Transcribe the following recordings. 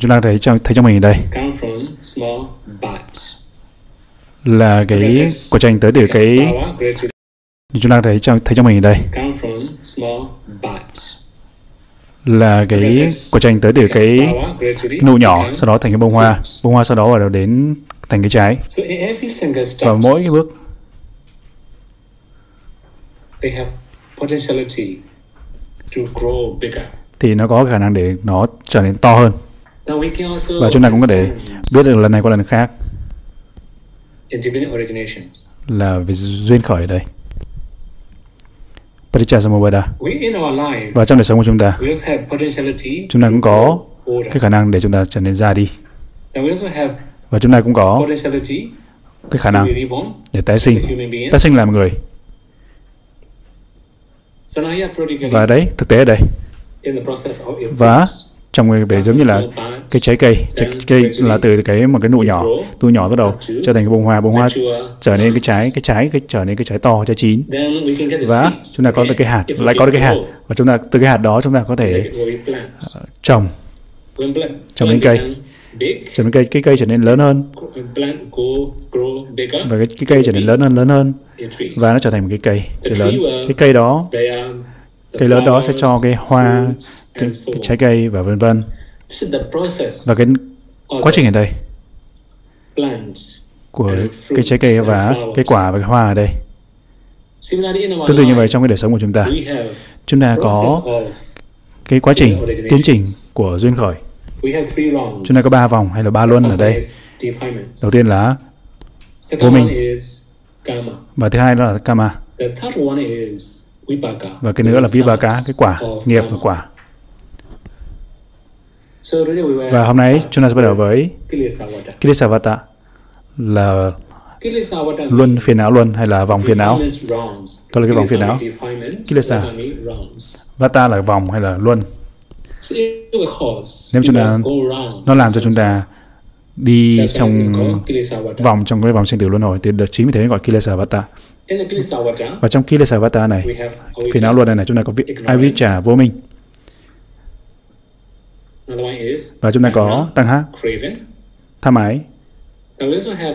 chúng ta thấy trong thấy trong mình ở đây. Là cái quả chanh tới từ cái chúng ta thấy trong thấy trong mình ở đây. Là cái quả chanh tới từ cái nụ nhỏ sau đó thành cái bông hoa. Bông hoa sau đó bắt đầu đến thành cái trái. Và mỗi cái bước they have potentiality to grow bigger. thì nó có khả năng để nó trở nên to hơn Now we can also và chúng ta cũng có thể biết được lần này qua lần khác. Là về duyên khởi ở đây. Paticca Samuppada We in our life, và trong đời sống của chúng ta chúng ta cũng có cái khả năng để chúng ta trở nên ra đi. And we also have và chúng ta cũng có potentiality cái khả năng để tái sinh a human being. tái sinh làm người. Và đấy thực tế ở đây. in the process of your và trong cái về giống như là cái trái cây trái cây là từ cái một cái nụ nhỏ nụ nhỏ bắt đầu trở thành cái bông hoa bông hoa trở nên cái trái cái trái cái trở nên cái trái to trái chín. Và chúng ta có được cái hạt lại có được cái hạt. và chúng ta từ cái hạt đó chúng ta có thể plant. trồng. Trồng lên cây. trở nên cây cái cây trở nên lớn hơn. Bigger, và cái, cái cây trở nên lớn hơn lớn hơn. Và nó trở thành một cái cây cây lớn. cái cây đó cái cây lớn đó sẽ cho cái hoa cái, cái trái cây và vân vân. Và cái quá trình ở đây của cái trái cây và cái quả và cái hoa ở đây. Tương tự như vậy trong cái đời sống của chúng ta. Chúng ta có cái quá trình tiến trình của duyên khởi. Chúng ta có ba vòng hay là ba luân ở đây. Đầu tiên là vô minh. và thứ hai đó là kama và cái nữa là vipaka cái quả nghiệp và quả và hôm nay chúng ta sẽ bắt đầu với Kilesavata. Kilesavata là Kilesavata luân phiền não luân hay là vòng phiền não. Đó là cái vòng phiền não. Defilements, Kilesa. vata means rounds. Vata là vòng hay là luân Nếu chúng ta- nó làm cho chúng ta đi That's trong vòng trong cái vòng sinh tử luân hồi thì được chính vì thế gọi Kilesavata và trong Kilesavata này phiền não luân này, này chúng ta có vi- avijja vô minh. Và chúng ta có tăng hát craven. tham ái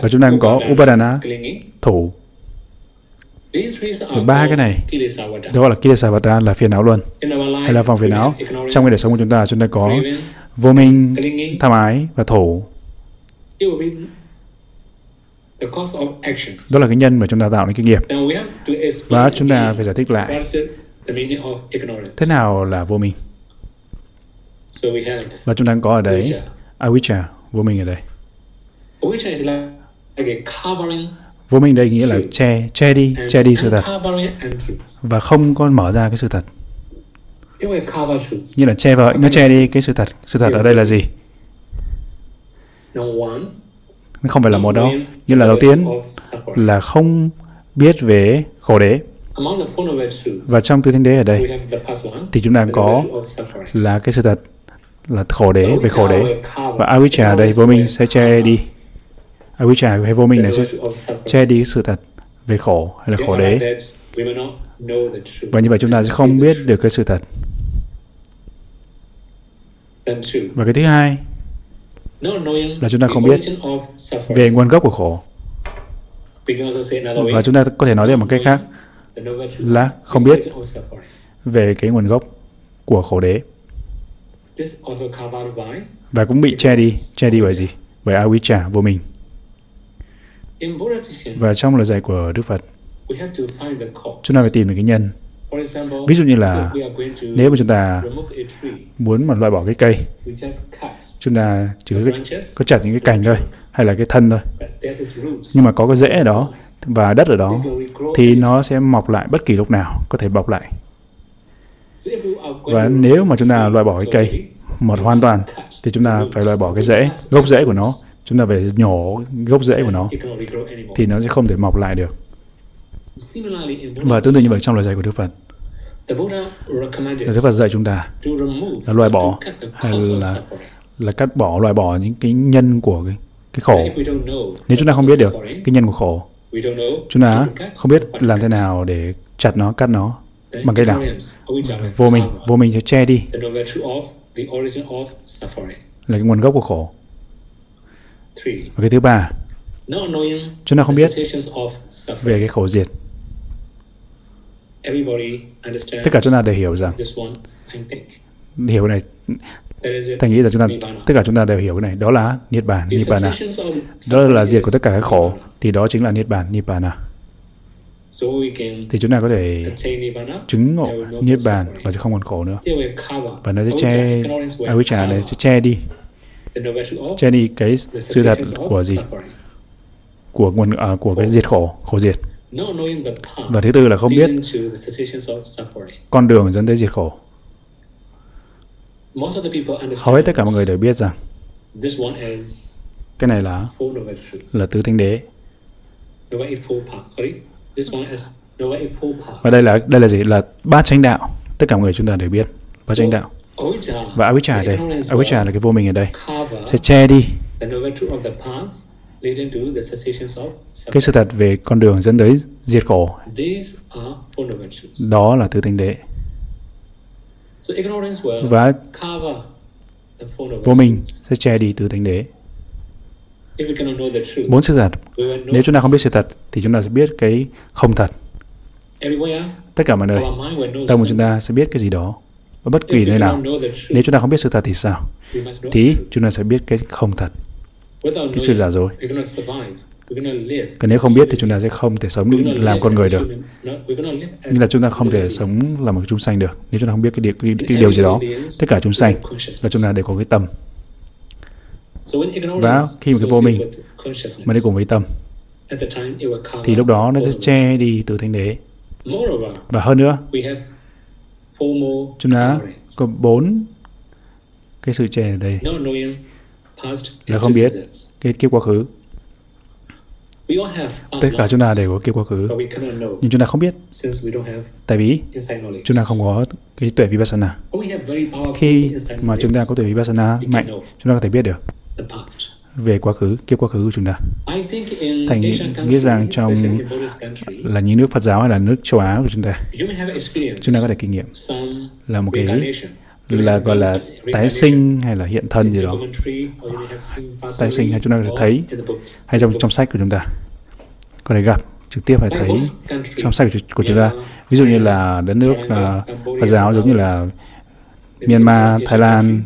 và chúng ta cũng có upadana thủ. Are ba cái này đó gọi là Kilesavata là phiền não life, hay là vòng phiền não. trong cái đời sống của chúng ta chúng ta có vô minh tham ái và thủ đó là cái nhân mà chúng ta tạo nên cái nghiệp Now we have to explain và chúng ta phải giải thích lại what is it, the meaning of ignorance. thế nào là vô minh. So we have và chúng ta có ở đấy avijja. avijja vô minh ở đây. Avijja is like, like a covering vô minh đây nghĩa là che che đi che đi sự thật. và không có mở ra cái sự thật. Như là che vào nó che đi cái sự thật. Sự thật ở đây là gì không phải là một đâu. knowing như là đầu tiên là không biết về khổ đế. Và trong tứ thánh đế ở đây thì chúng ta có là cái sự thật là khổ đế về khổ đế. và avijja ở đây vô minh sẽ che đi. Avijja hay vô minh này sẽ che đi sự thật về khổ hay là khổ đế. và như vậy chúng ta sẽ không biết được cái sự thật. Và cái thứ hai là chúng ta không biết origin of suffering. về nguồn gốc của khổ. Và chúng ta có thể nói thêm một cách khác là không biết về cái nguồn gốc của khổ đế. Và cũng bị che đi che đi bởi gì? Bởi avijja vô minh teaching. và trong lời dạy của Đức Phật chúng ta phải tìm được cái nhân ví dụ như là nếu mà chúng ta muốn mà loại bỏ cái cây chúng ta chỉ có, có chặt những cái cành thôi hay là cái thân thôi. Nhưng mà có cái rễ ở đó và đất ở đó thì nó sẽ mọc lại bất kỳ lúc nào có thể bọc lại. Và nếu mà chúng ta loại bỏ cái cây một hoàn toàn thì chúng ta phải loại bỏ cái rễ gốc rễ của nó. Chúng ta phải nhổ gốc rễ của nó thì nó sẽ không thể mọc lại được. Và tương tự như vậy trong lời dạy của Đức Phật Đức Phật dạy chúng ta to remove, là loại bỏ hay là là cắt bỏ loại bỏ những cái nhân của cái, cái khổ. Nếu chúng ta không biết được cái nhân của khổ chúng ta không biết làm thế nào để chặt nó cắt nó bằng cách nào? vô minh cover vô minh sẽ che đi. Là cái nguồn gốc của khổ. Và cái thứ ba, chúng ta không biết về cái khổ diệt. Everybody understands Tất cả chúng ta đều hiểu rằng this one, I think. hiểu này, thành nghĩ rằng chúng ta tất cả chúng ta đều hiểu cái này, đó là niết bàn, nibbana. sensations of Đó là diệt của tất cả các khổ, thì đó chính là niết bàn, nibbana. We can Thì chúng ta có thể chứng ngộ niết bàn và sẽ không còn khổ nữa. Và nó sẽ che avijja này cover sẽ che đi, che đi cái sự thật của gì, của nguồn à, của cái diệt khổ, khổ diệt. Not knowing the path Và thứ tư là không biết con đường dẫn tới diệt khổ. Hầu hết tất cả mọi người đều biết rằng this one is cái này là là tứ thánh đế. Và đây là đây là gì? Là ba chánh đạo. Tất cả mọi người chúng ta đều biết. Ba chánh đạo. Và the đây. will là cái vô mình ở đây. Sẽ che đi cái sự thật về con đường dẫn tới diệt khổ. Đó là tứ ignorance will và vô truths. sẽ che đi tứ đế. The truth, bốn sự thật nếu chúng ta không biết sự thật thì chúng ta sẽ biết cái không thật. Tất cả mọi nơi tâm của chúng ta sẽ biết cái gì đó. Và bất kỳ nơi nào nếu chúng ta không biết sự thật thì sao? thì chúng ta sẽ biết cái không thật cái sự giả dối. còn nếu không biết thì chúng ta sẽ không thể sống làm con người được. như là chúng ta không thể sống beings. là một chúng sanh được. Nếu chúng ta không biết cái điều, cái, điều gì đó tất cả chúng sanh là chúng ta đều có cái tâm. Và khi mà cái vô minh mà đi cùng với tâm thì lúc đó nó sẽ che đi từ thánh đế. Và hơn nữa chúng ta có bốn cái sự che ở đây là không biết cái kiếp quá khứ. We all have past tất cả chúng ta đều có kiếp quá khứ nhưng chúng ta không biết. Since we don't have tại vì inside knowledge. chúng ta không có cái tuệ vipassana. When we have very powerful khi mà chúng ta knowledge, có tuệ vipassana mạnh chúng ta có thể biết được the past. về quá khứ kiếp quá khứ của chúng ta. I think in Thành nghĩ- rằng trong- là những nước Phật giáo hay là nước châu Á của chúng ta chúng ta có thể kinh nghiệm. some là một cái như là gọi là tái sinh hay là hiện thân gì đó. Tái sinh hay chúng ta có thể thấy hay trong trong sách của chúng ta. Có thể gặp trực tiếp hay thấy trong sách của, chúng ta. Ví dụ như là đất nước uh, Phật giáo giống như là Myanmar, Thái Lan,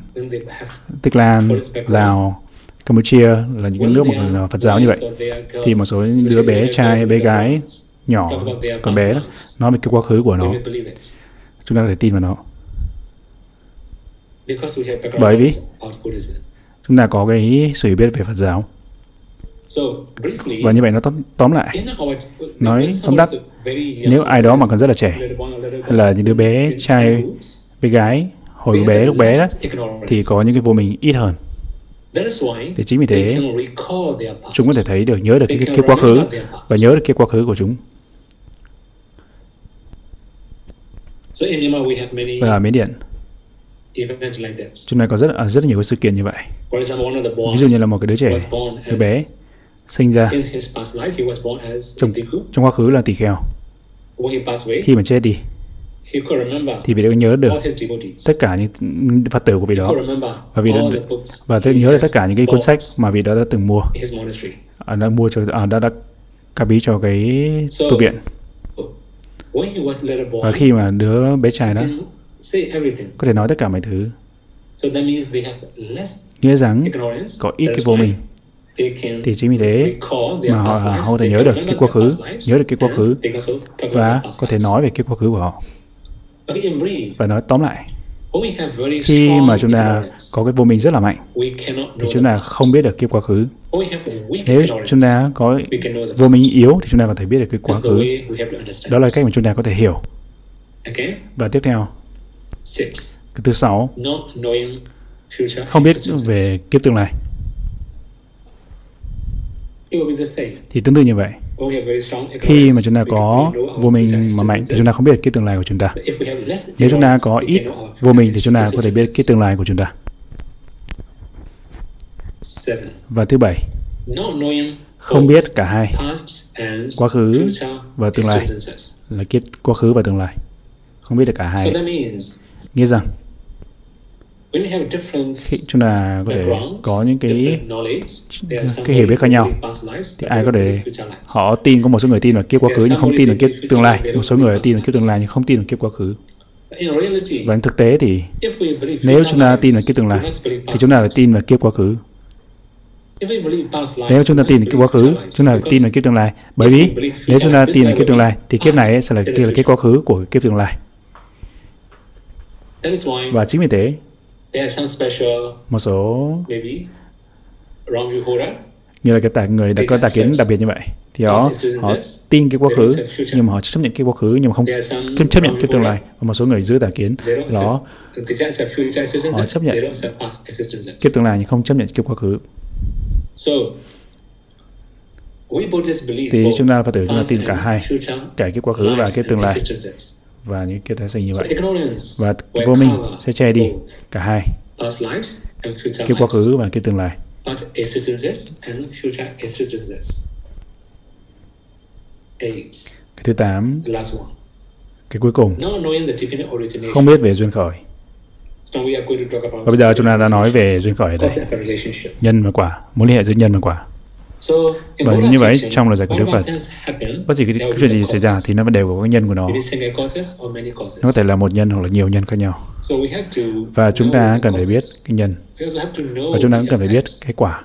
Tích Lan, Lào, Campuchia là những nước mà Phật giáo như vậy. Thì một số đứa bé trai bé gái nhỏ còn bé đó, nó về cái quá khứ của nó. Chúng ta có thể tin vào nó Because we have background bởi vì- chúng ta có cái sự hiểu biết về Phật giáo. So, briefly, và như vậy nó tóm, tóm lại. nói tóm tắt, nếu ai đó mà còn rất là trẻ hay là những đứa bé trai bé gái hồi bé lúc bé đó thì có những cái vô mình ít hơn. That is why thì chính vì thế can recall their past. chúng có thể thấy được nhớ được cái, cái quá khứ và nhớ được cái quá khứ của chúng. So in Myanmar we have many và ở Miến Điện. Chúng ta có rất à, rất nhiều cái sự kiện như vậy For example, one of the boys ví dụ như là một cái đứa trẻ was born đứa bé as sinh ra in his past life he was born as a trong trong quá khứ là tỳ kheo When he passed away, khi mà chết đi he could remember thì vị đó nhớ được all his devotees. tất cả những phật tử của vị He đó could remember Và all đó- the books và he nhớ được tất cả những cái cuốn sách mà vị đó đã từng mua in his monastery. à, đã mua cho à, đã đã bí cho cái tu viện và khi mà đứa bé trai đó. Có thể nói tất cả mọi thứ. So that means they have less nghĩa rằng ignorance. có ít cái vô mình They can thì chính vì thế recall their mà họ họ có thể they nhớ can được cái quá their khứ nhớ được cái quá khứ và có thể nói về cái quá khứ của họ. và nói tóm lại when we have very khi strong mà chúng ta có cái vô mình rất là mạnh thì know chúng ta không biết được cái quá khứ. When we have weak nếu chúng ta có vô minh yếu thì chúng ta có thể biết được cái quá khứ. đó là cách mà chúng ta có thể hiểu. Và tiếp theo cái thứ sáu. Not knowing future không biết về kiếp tương lai. It will be the same. thì tương tự như vậy. Khi mà chúng ta có vô minh mà mạnh thì chúng ta không biết kiếp tương lai của chúng ta. But if we have less nếu chúng ta có we ít vô minh thì chúng ta có thể biết kiếp tương lai của chúng ta. Seven, và thứ bảy. Not knowing không biết cả hai. past and quá khứ future và tương lai. là kiếp quá khứ và tương lai. Không biết được cả hai nghĩa rằng khi chúng ta có thể có những cái cái hiểu biết khác nhau thì ai có thể họ tin có một số người tin vào kiếp quá khứ nhưng không tin vào kiếp tương lai. một số người tin vào kiếp tương lai nhưng không tin vào kiếp quá khứ. Và thực tế thì nếu chúng ta tin vào kiếp tương lai thì chúng ta phải tin vào kiếp quá khứ. Nếu chúng ta tin vào kiếp quá khứ chúng ta phải tin vào kiếp tương lai. Bởi vì nếu chúng ta tin vào kiếp tương lai thì kiếp này sẽ là cái quá khứ của kiếp tương lai và chính vì thế một số như là cái tài người đã có tài kiến đặc biệt như vậy. Thì họ họ tin cái quá khứ nhưng mà họ chấp nhận cái quá khứ nhưng mà không không chấp nhận cái tương lai và một số người giữ tài kiến. Đó. họ chấp nhận cái tương lai nhưng không chấp nhận cái quá khứ. Thì chúng ta phải tử chúng ta tin cả hai cả cái quá khứ và cái tương lai và những cái tái sinh như vậy. và vô minh sẽ che đi cả hai. cái quá khứ và cái tương lai. Cái thứ tám. Cái cuối cùng. Không biết về duyên khởi. Và bây giờ chúng ta đã nói về duyên khởi đây. Nhân và quả. Mối liên hệ giữa nhân và quả và như vậy trong lời giải của Đức Phật bất kỳ cái, cái chuyện gì xảy ra thì nó đều có cái nhân của nó. Nó có thể là một nhân hoặc là nhiều nhân khác nhau. Và chúng ta cần phải biết cái nhân. Và chúng ta cũng cần phải biết cái quả.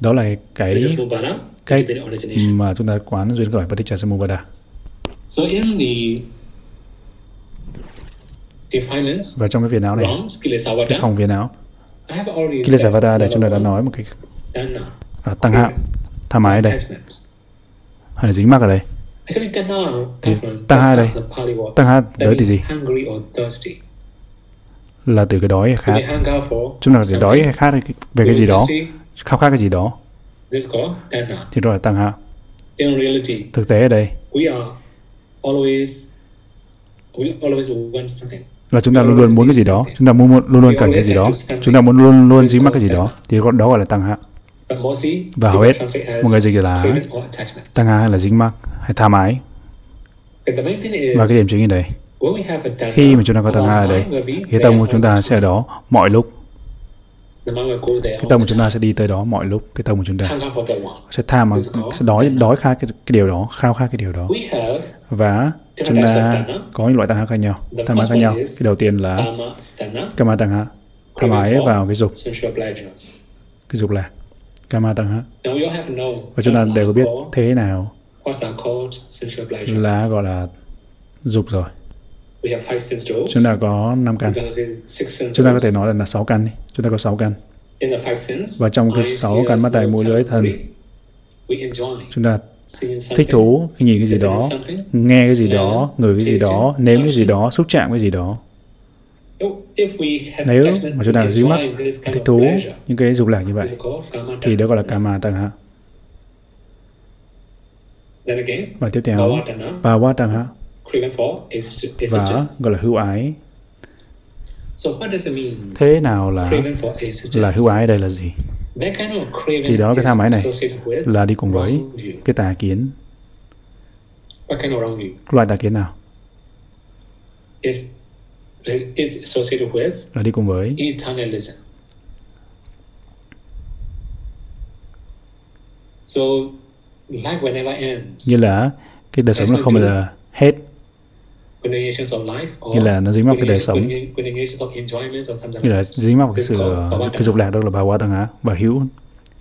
Đó là cái cách mà chúng ta quán duyên khởi Paticca và trong cái phiền não này cái phòng phiền não Kilesavada đây chúng ta đã nói một cái à, tăng hạ tham ái đây. Hay là dính mắc ở đây? Thì tăng hai đây. tăng hai tới từ gì? là từ cái đói hay khát? chúng ta để đói hay khát về cái gì đó? khao khát cái gì đó? Thì đó là tăng hạ thực tế ở đây là chúng ta luôn luôn muốn cái gì đó. Chúng ta muốn luôn luôn cần cái gì đó. Chúng ta muốn luôn luôn dính mắc cái gì đó. Thì đó gọi là tăng hạ. Và hầu hết một người dịch là tăng hạ hay là dính mắc hay tham ái và cái điểm chính ở đây khi mà chúng ta có tăng hạ ở đây cái tâm của chúng ta sẽ ở đó mọi lúc. Cái tâm của chúng ta sẽ đi tới đó mọi lúc cái tâm của chúng ta sẽ tham mà sẽ đói đói khát cái, cái điều đó khao khát cái điều đó. Và chúng ta có những loại tăng hạ khác nhau. Tham ái khác nhau. cái đầu tiên là kama tăng hạ tham ái vào cái dục. cái dục là kama tăng hạ và chúng ta đều có biết thế nào là gọi là dục rồi. Chúng ta có 5 căn. Chúng ta có thể nói là, 6 căn đi. Chúng ta có 6 căn. Và trong cái 6 căn mắt tài mũi lưỡi thân chúng ta thích thú khi nhìn cái gì đó. nghe cái gì đó ngửi cái gì đó nếm cái gì đó xúc chạm cái gì đó. Nếu mà chúng ta dính mắt thích thú những cái dục lạc như vậy thì đó gọi là kama tăng hạ và tiếp theo. bhava tăng hạ và gọi là hữu ái. Thế nào là là hữu ái đây là gì thì đó cái tham ái này là đi cùng với cái tà kiến. Loại tà kiến nào? Là đi cùng với như là cái đời sống là không bao giờ hết như là nó dính mắc cái đời sống. như là dính mắc cái sự cái dục lạc đó là bà quá tăng á bà hữu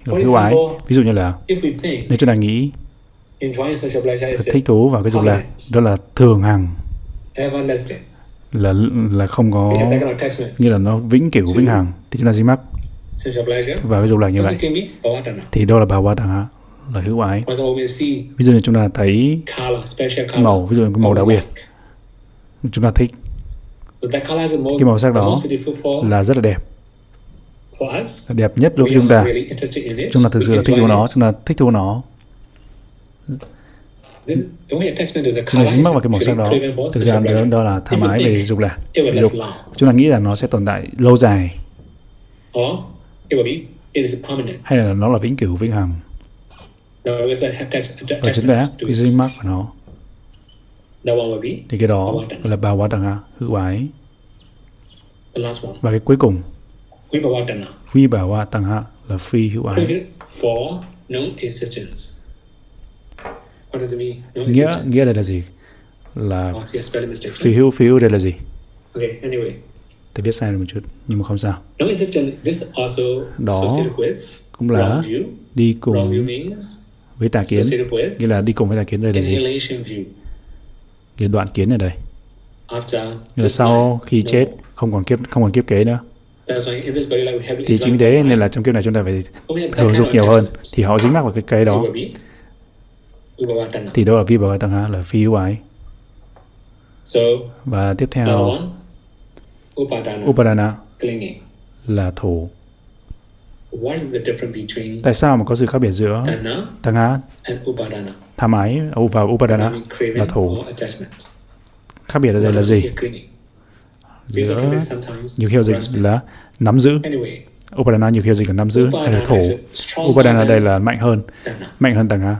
hữu ái. ví dụ như là nếu chúng ta nghĩ thích thú vào cái dục lạc đó là thường hằng. Là là không có như là nó vĩnh cửu vĩnh hằng thì chúng ta dính mắc. vào cái dục lạc như vậy. thì đó là bà quá tăng á là hữu ái. Ví dụ như chúng ta thấy màu ví dụ như màu đặc biệt chúng ta thích. Cái màu sắc đó là rất là đẹp. là đẹp nhất đối với chúng ta. chúng ta thực sự là thích thú nó. chúng ta thích thú nó. Chúng ta dính mắc vào cái màu sắc đó. thực ra đó, đó là tham ái về dục lạc dục. chúng ta nghĩ là nó sẽ tồn tại lâu dài. hay là nó là vĩnh cửu vĩnh hằng. Và chúng ta cái dính mắc của nó thì cái đó gọi là bà quá tầng hạ hữu ái. Và cái cuối cùng phi bà quá tầng hạ là phi hữu ái. Nghĩa nghĩa đây là gì? Là phi hữu phi hữu đây là gì? Tôi viết sai một chút nhưng mà không sao. Đó cũng là đi cùng với tà kiến. nghĩa là đi cùng với tà kiến đây là gì cái đoạn kiến ở đây. Nghĩa là sau khi chết không còn kiếp không còn kiếp kế nữa. Thì chính thế nên là trong kiếp này chúng ta phải thừa dục nhiều hơn. thì họ dính mắc vào cái cây đó. Thì đó là vi bảo tăng là phi hữu ái. Và tiếp theo upadana. là thủ Tại sao mà có sự khác biệt giữa tăng á, tham ái và upadana là thủ? Khác biệt ở đây là gì? Giữa nhiều khi dịch là nắm giữ. Upadana nhiều khi dịch là nắm giữ hay là thủ. Upadana đây là mạnh hơn, mạnh hơn tăng á.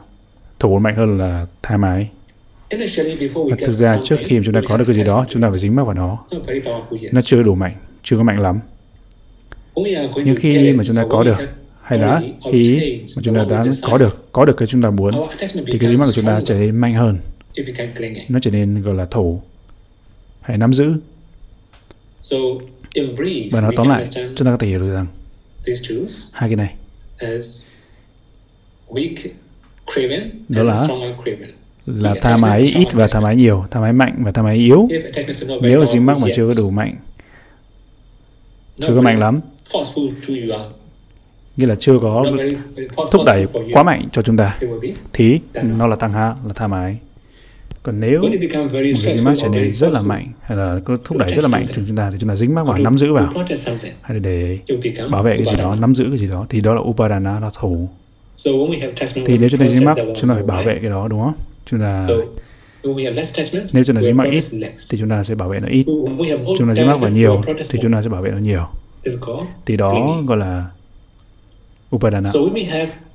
Thủ mạnh hơn là tham ái. Và thực ra trước khi chúng ta có được cái gì đó, chúng ta phải dính mắc vào nó. Nó chưa đủ mạnh, chưa có mạnh lắm nhưng khi mà chúng ta có được hay là khi mà chúng ta đã có được có được cái chúng ta muốn thì cái dính mắc của chúng ta trở nên mạnh hơn? nó trở nên gọi là thủ hay nắm giữ. Và nói tóm lại chúng ta có thể hiểu được rằng hai cái này. đó là là tham ái ít và tham ái nhiều tham ái mạnh và tham ái yếu. Nếu dính mắc mà chưa có đủ mạnh chưa có mạnh lắm nghĩa là chưa có thúc đẩy quá mạnh cho chúng ta. Thì nó là tăng hạ là tham ái còn nếu một cái dính mắc trở nên rất là mạnh hay là có thúc đẩy rất là mạnh cho chúng ta thì chúng ta dính mắc vào nắm giữ vào. hay là để bảo vệ cái gì đó nắm giữ cái gì đó thì đó là upadana là thủ thì nếu chúng ta dính mắc chúng ta phải bảo vệ cái đó đúng không? Chúng ta nếu chúng ta dính mắc ít thì chúng ta sẽ bảo vệ nó ít. Chúng ta dính mắc vào nhiều thì chúng ta sẽ bảo vệ nó nhiều. Thì đó gọi là upadana.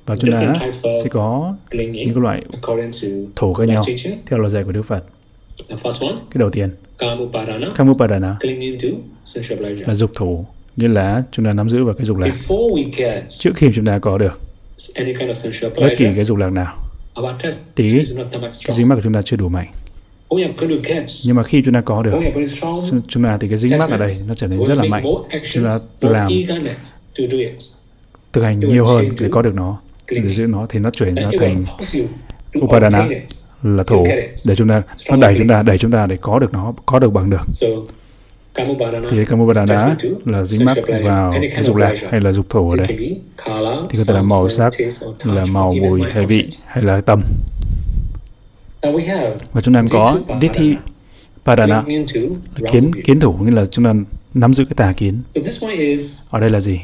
Và chúng ta sẽ có những loại thủ khác nhau theo lời dạy của Đức Phật. Cái đầu tiên kamupadana. Là dục thủ như là chúng ta nắm giữ vào cái dục lạc. Trước khi chúng ta có được bất kỳ cái dục lạc nào thì cái dính mắc của chúng ta chưa đủ mạnh. Nhưng mà khi chúng ta có được chúng ta thì cái dính mắc ở đây nó trở nên rất là mạnh. chúng ta làm thực hành nhiều hơn để có được nó để giữ nó thì nó chuyển nó thành upadana là thủ để chúng ta nó đẩy chúng ta đẩy chúng ta để có được nó có được bằng được. Thì kamupadana là dính mắc vào dục lạc hay là dục thủ ở đây. thì có thể là màu sắc là màu mùi hay vị hay là tâm. Và chúng ta có Dithi Padana kiến kiến thủ nghĩa là chúng ta nắm giữ cái tà kiến. Ở đây là gì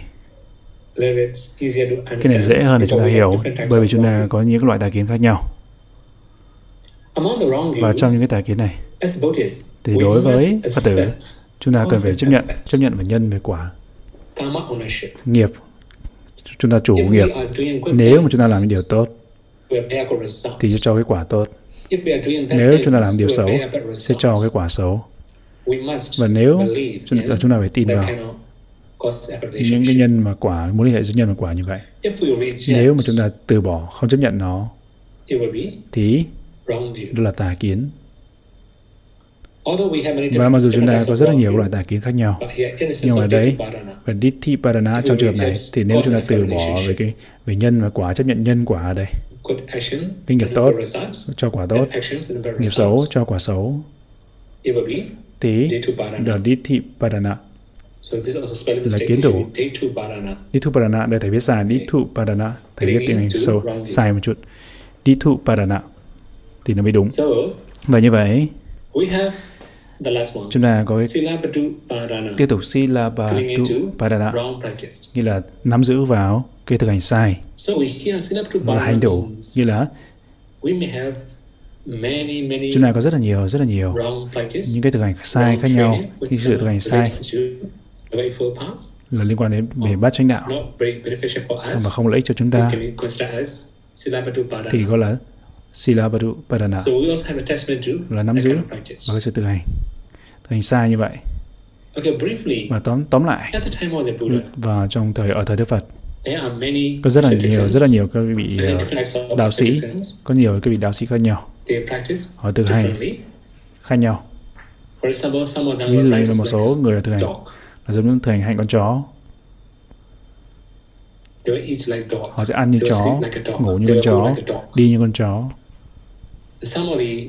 cái này dễ hơn để chúng ta hiểu bởi vì chúng ta có những loại tà kiến khác nhau. Và trong những cái tà kiến này thì đối với Phật tử chúng ta cần phải chấp nhận chấp nhận về nhân về quả. Nghiệp. Chúng ta chủ nghiệp. nếu mà chúng ta làm những điều tốt thì cho cái quả tốt. Nếu chúng ta làm điều xấu sẽ cho cái quả xấu. Và nếu chúng ta, chúng ta phải tin vào những cái nhân mà quả mối liên hệ giữa nhân và quả như vậy. Nếu mà chúng ta từ bỏ không chấp nhận nó thì đó là tà kiến. Và mặc dù chúng ta có rất là nhiều loại tà kiến khác nhau nhưng mà đấy và Dithi Padana trong trường hợp này. thì nếu chúng ta từ bỏ về cái về nhân và quả chấp nhận nhân quả ở đây cái nghiệp tốt cho quả tốt. nghiệp xấu cho quả xấu. Thì là Dithi Padana là kiến thủ. Dithu Padana đây thầy viết sai Dithu Padana thầy viết tiếng Anh sâu sai một chút. Dithu Padana thì nó mới đúng. Và như vậy chúng ta có tiếp tục Silabadu Padana như là nắm giữ vào cái thực hành sai. Là hành đủ như là chúng ta có rất là nhiều rất là nhiều những cái thực hành sai khác nhau khi sự thực hành sai là liên quan đến về bát chánh đạo. mà không lợi ích cho chúng ta. Thì gọi là Sila Badu Padana. So we also have attachment to là nắm giữ và cái sự thực hành. Thực hành sai như vậy. Okay, briefly, và tóm tóm lại. Và trong thời ở thời Đức Phật there are many có rất là nhiều rất là nhiều các vị ờ, đạo sĩ có nhiều các vị đạo sĩ khác nhau. They practice họ thực hành differently. khác nhau. Ví dụ như là một số người thực hành giống như thực hành con chó. Họ sẽ ăn như chó ngủ như con chó đi như con chó.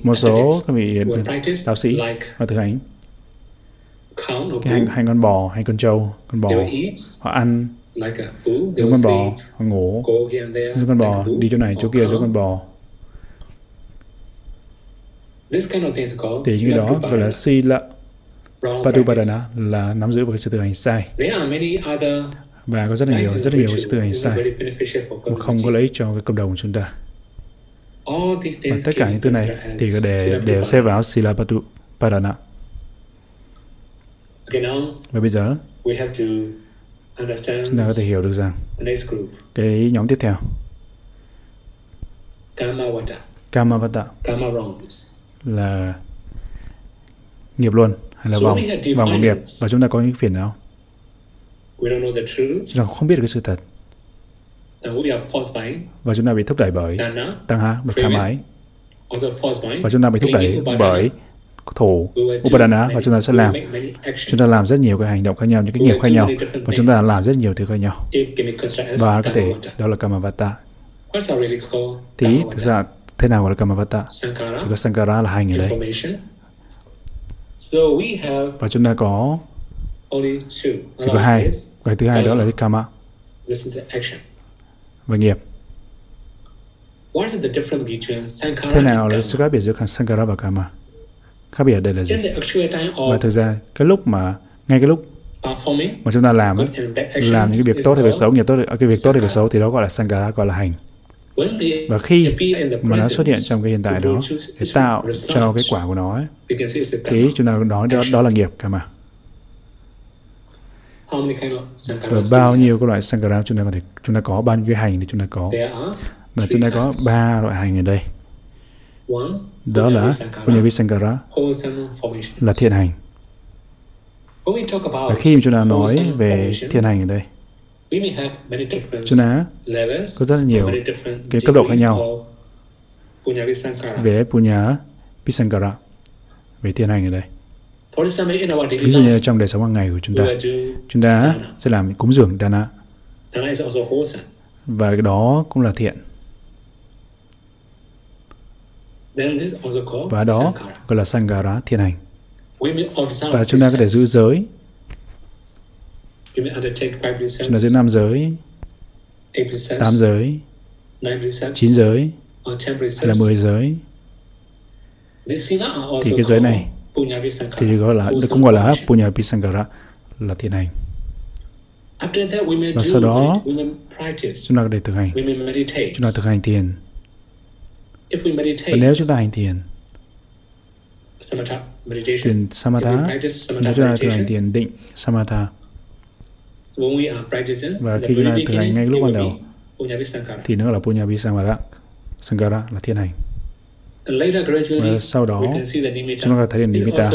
Một số các vị đạo sĩ họ thực hành. cái hành hành con bò hay con trâu con bò. Họ ăn giống con bò họ ngủ giống con bò đi chỗ này chỗ kia giống con bò. This kind of thing is called thì cái đó gọi là sila wrong patupadana là nắm giữ vào cái sự thực hành sai và có rất là nhiều rất là nhiều sự thực hành sai mà không có ích cho cái cộng đồng của chúng ta. Và tất cả những thứ này thì as đều, đều xếp vào sila patupadana Okay, now và bây giờ we have to understand chúng ta có thể hiểu được rằng the next group, cái nhóm tiếp theo Kamavata, kamavata Kama wrongs. là nghiệp luôn hay là vòng vòng defiance. và chúng ta có những phiền não We don't know the truth, chúng ta không biết được cái sự thật. Và chúng ta bị thúc đẩy bởi tăng ha bởi tham ái và chúng ta bị thúc đẩy bởi thủ Upadana và chúng ta sẽ làm. chúng ta làm rất nhiều cái hành động khác nhau những cái nghiệp khác nhau. và chúng ta làm rất nhiều thứ khác nhau. Và có thể đó là Kamavata What's our really called? Thì thực ra thế nào gọi là Kamavata thì có Sankara là hành ở đây information. So we have và chúng ta có only two. chỉ có hai. Cái thứ hai đó là cái Kama this is the action. và nghiệp. What is the difference between Sankara thế nào là sự khác biệt giữa Sankara và Kama khác biệt ở đây là gì? Và thực ra cái lúc mà ngay cái lúc mà chúng ta làm ấy, làm những cái việc tốt hay việc xấu nghiệp tốt hay- cái việc tốt hay việc xấu thì đó gọi là Sankara gọi là hành và khi mà nó xuất hiện trong cái hiện tại đó để tạo cho cái quả của nó ấy, thì chúng ta nói đó, đó là nghiệp of sankaras và bao nhiêu cái loại Sankara chúng ta có thể chúng ta có bao nhiêu cái hành thì chúng ta có. Và three chúng ta có ba loại hành ở đây. Đó là Punyavi Sankara, Punyavi Sankara wholesome formations. là thiện hành. Và khi mà chúng ta nói về thiện hành ở đây we may have many different chúng ta levels có rất là nhiều cái cấp độ khác nhau. về Punya Pisankara về thiện hành ở đây. For example, in our daily ví dụ như trong đời sống hàng ngày của chúng ta chúng ta sẽ làm cúng dường Dana. Và cái đó cũng là thiện. Then this is also called và đó gọi là Sankara thiện hành. Và chúng ta có thể giữ giới We may undertake five chúng ta giữ năm giới. Tám giới. Chín giới. Hay là. 10 giới. Thì cái giới này thì gọi là cũng gọi là. Punya Pisankara là thiện hành. After that, we may Và sau đó, chúng ta thể thực hành. We may meditate. chúng ta thực hành thiền. If we meditate, và nếu chúng ta hành thiền thiền Samatha nếu chúng ta thực hành thiền định Samatha when we are practicing, Và in the khi chúng ta thực hành ngay lúc ban đầu, thì nó là Punya Pisankara Sankara. Là thiện hành. Và sau đó chúng ta thấy được Nimitta.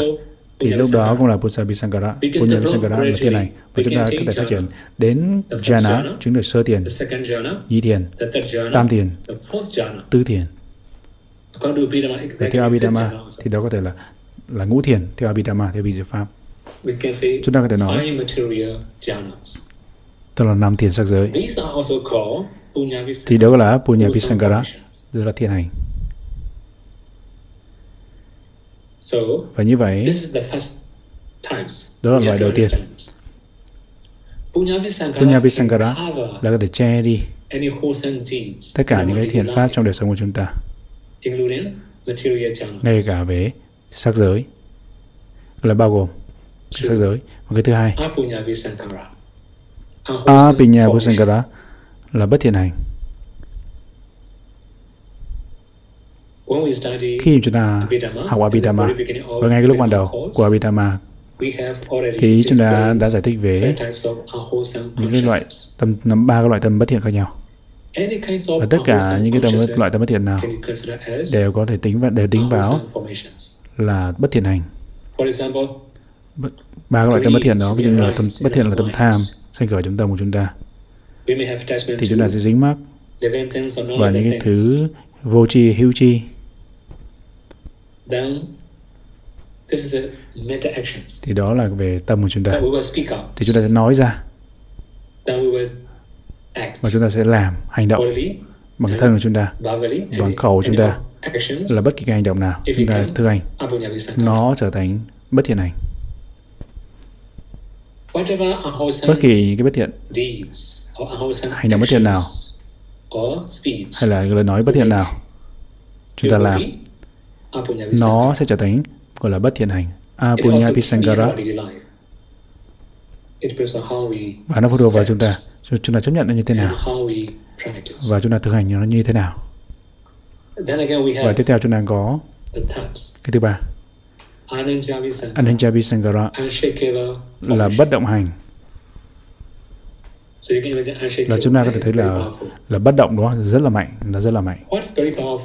thì lúc đó cũng là Punya can Punya develop Pisankara là gradually. hành. Và chúng ta có thể phát triển đến jhana chứng được sơ jhana, nhị thiền tam thiền tứ thiền và theo Abhidhamma thì đó có thể là là ngũ thiền theo Abhidhamma theo vị diệu pháp chúng ta có thể nói. tức là năm thiền sắc giới. These are also called Punyavi thì đó là Punya formations. tức là thiền hành. So, và như vậy this is the first times Đó là loại đầu tiên. Punya cover là có thể che đi tất cả những cái daily pháp trong đời sống của chúng ta. including material jhanas. ngay cả về sắc giới là bao gồm sắc giới và cái thứ hai. Apinya. Pisankara là bất thiện hành. Khi chúng ta học Abhidhamma và ngay cái lúc ban đầu của Abhidhamma thì chúng ta đã giải thích về những cái loại tâm ba cái loại tâm bất thiện khác nhau. Và tất cả những cái tâm loại tâm bất thiện nào đều có thể tính và đều tính vào là bất thiện hành ba loại tâm bất thiện đó ví dụ như là tâm bất thiện là tâm tham sanh khởi trong tâm của chúng ta. Thì chúng ta sẽ dính mắc và những cái thứ vô tri hữu tri. Thì đó là về tâm của chúng ta. thì chúng ta sẽ nói ra. Và chúng ta sẽ làm hành động bằng cái thân của chúng ta bằng khẩu của chúng ta. là bất kỳ cái hành động nào chúng ta thực hành nó trở thành bất thiện hành bất kỳ cái bất thiện hành động bất thiện nào. hay là lời nói bất thiện nào chúng ta làm nó sẽ trở thành gọi là bất thiện hành. Apunya pisangara và nó phụ thuộc vào chúng ta. Chúng ta chấp nhận nó như thế nào. và chúng ta thực hành nó như thế nào. Và tiếp theo chúng ta có cái thứ ba Ananjavi Sangara là bất động hành. Là chúng ta có thể thấy là là bất động đó rất là mạnh là rất là mạnh.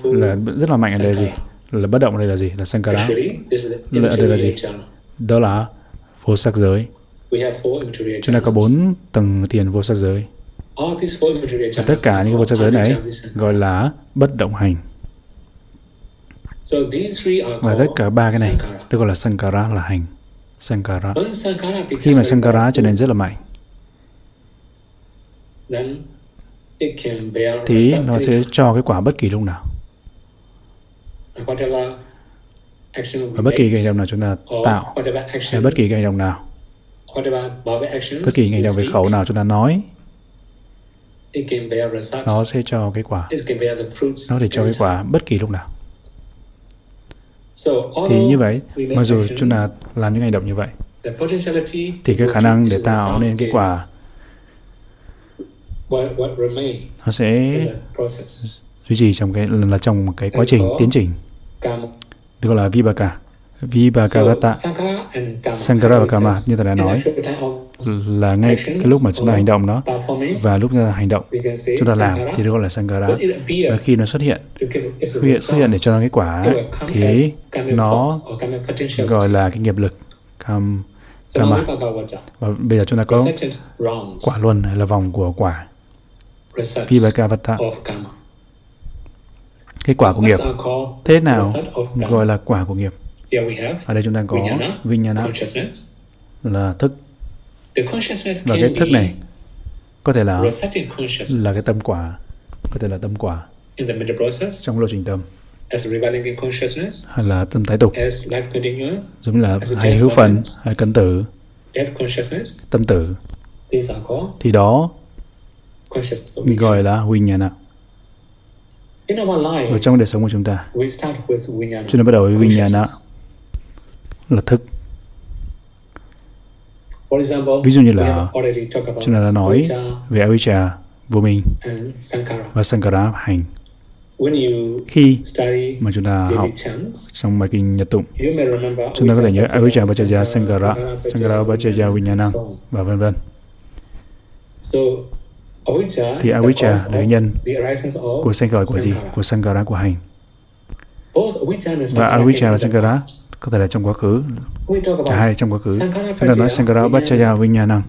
Là rất là mạnh ở đây là gì? Là bất động ở đây là gì? Là Sankara là ở đây là gì? đó là vô sắc giới. Chúng ta có bốn tầng tiền vô sắc giới. Và tất cả những vô sắc giới này gọi là bất động hành và tất cả ba cái này được gọi là Sankara là hành. Sankara. Khi mà Sankara trở nên rất là mạnh. Thì nó sẽ cho cái quả bất kỳ lúc nào. Và bất kỳ cái hành động nào chúng ta tạo hay bất kỳ cái hành động nào. bất kỳ hành động về khẩu nào chúng ta nói nó sẽ cho cái quả nó để cho cái quả bất kỳ lúc nào thì như vậy mặc dù chúng ta làm những hành động như vậy thì cái khả năng để tạo nên cái quả nó sẽ duy trì trong cái là trong cái quá trình tiến trình. Được gọi là vibhaka vibhagavata sankara và kama như ta đã nói là ngay cái lúc mà chúng ta hành động đó và lúc chúng ta hành động chúng ta làm thì được gọi là sankara và khi nó xuất hiện hiện xuất hiện để cho nó cái quả thì nó gọi là cái nghiệp lực kam, kama và bây giờ chúng ta có quả luân là vòng của quả. Vibhagavata. cái quả của nghiệp. Thế nào gọi là quả của nghiệp ở đây chúng ta có vinyana là thức. Và cái thức này có thể là là cái tâm quả có thể là tâm quả trong lộ trình tâm. Hay là tâm tái tục. Giống là hay hữu phần hay cân tử. Tâm tử. Thì đó gọi là vinyana ở trong đời sống của chúng ta. chúng ta bắt đầu với vinyana là thức. Ví dụ như là chúng ta đã nói về avijja vô minh và sankara hành. Khi mà chúng ta học trong bài kinh nhật tụng chúng ta có thể nhớ avijja bhajaja sankara sankara bhajaja vinyana và vân vân. Thì avijja là cái nhân của sanh khởi của gì? Của sankara của hành. Và avijja và sankara có thể là trong quá khứ. Cả hai trong quá khứ. Chúng ta nói sankara bachaya vinyanam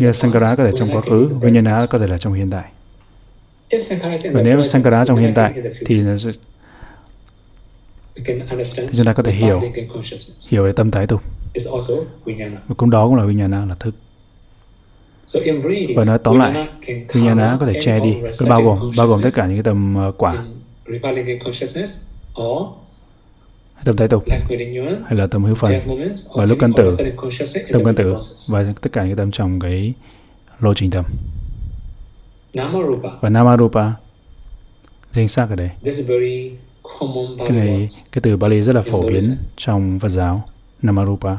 như sankara có thể trong quá khứ. Vinyana có thể là trong hiện tại. Và nếu sankara trong hiện tại thì chúng ta có thể hiểu hiểu về tâm tái tục và cũng đó cũng là vinyana là thức. Và nói tóm lại vinyana có thể che đi. bao gồm bao gồm tất cả những cái tầm uh, quả tâm tái tục hay là tâm hữu phần. Và lúc căn tử. tâm căn tử. Và tất cả những tâm trong cái lô trình tâm. Và namarupa. Danh sắc ở đây cái này cái từ Bali rất là phổ biến trong Phật giáo. Namarupa.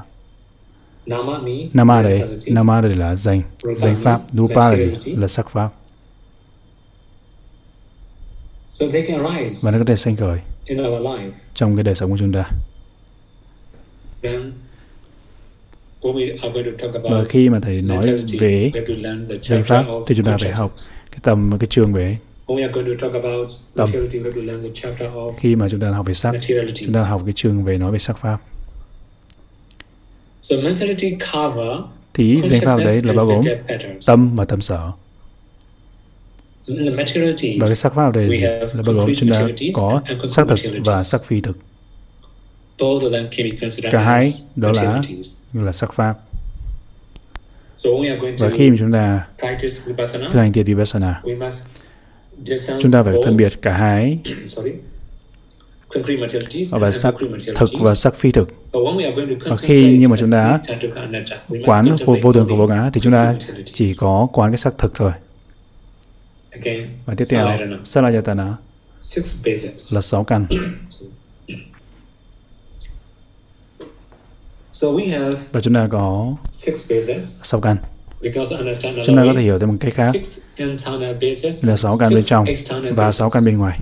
Nama đây nama đây là danh. Danh pháp. Rupa là gì? là sắc pháp và nó có thể sanh khởi trong cái đời sống của chúng ta. Và khi mà thầy nói về danh pháp thì chúng ta phải học cái tầm cái chương về tâm. khi mà chúng ta học về sắc chúng ta học cái chương về nói về sắc pháp. Thì danh pháp đấy là bao gồm tâm và tâm sở và cái sắc pháp đây là bao gồm chúng ta có sắc thực và sắc phi thực. Cả hai đó là là sắc pháp. Và khi mà chúng ta thực hành thiền vipassana chúng ta phải phân biệt cả hai và sắc thực và sắc phi thực. Và khi nhưng mà chúng ta quán vô, vô thường của vô ngã thì chúng ta chỉ có quán cái sắc thực thôi và tiếp theo Salayatana là sáu căn. Và chúng ta có sáu căn. Chúng ta có thể hiểu theo một cách khác. Là sáu căn bên trong và sáu căn bên ngoài.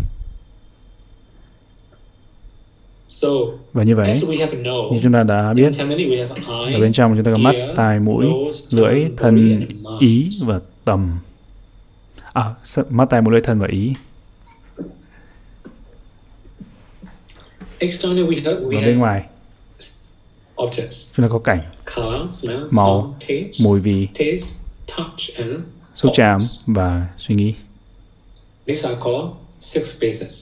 Và như vậy, như chúng ta đã biết, ở bên trong chúng ta có mắt, tai, mũi, lưỡi, thân, ý và tầm. À, mắt, tai, mũi, lưỡi, thân và ý. Và bên ngoài, chúng ta có cảnh, màu, mùi vị, xúc chạm và suy nghĩ.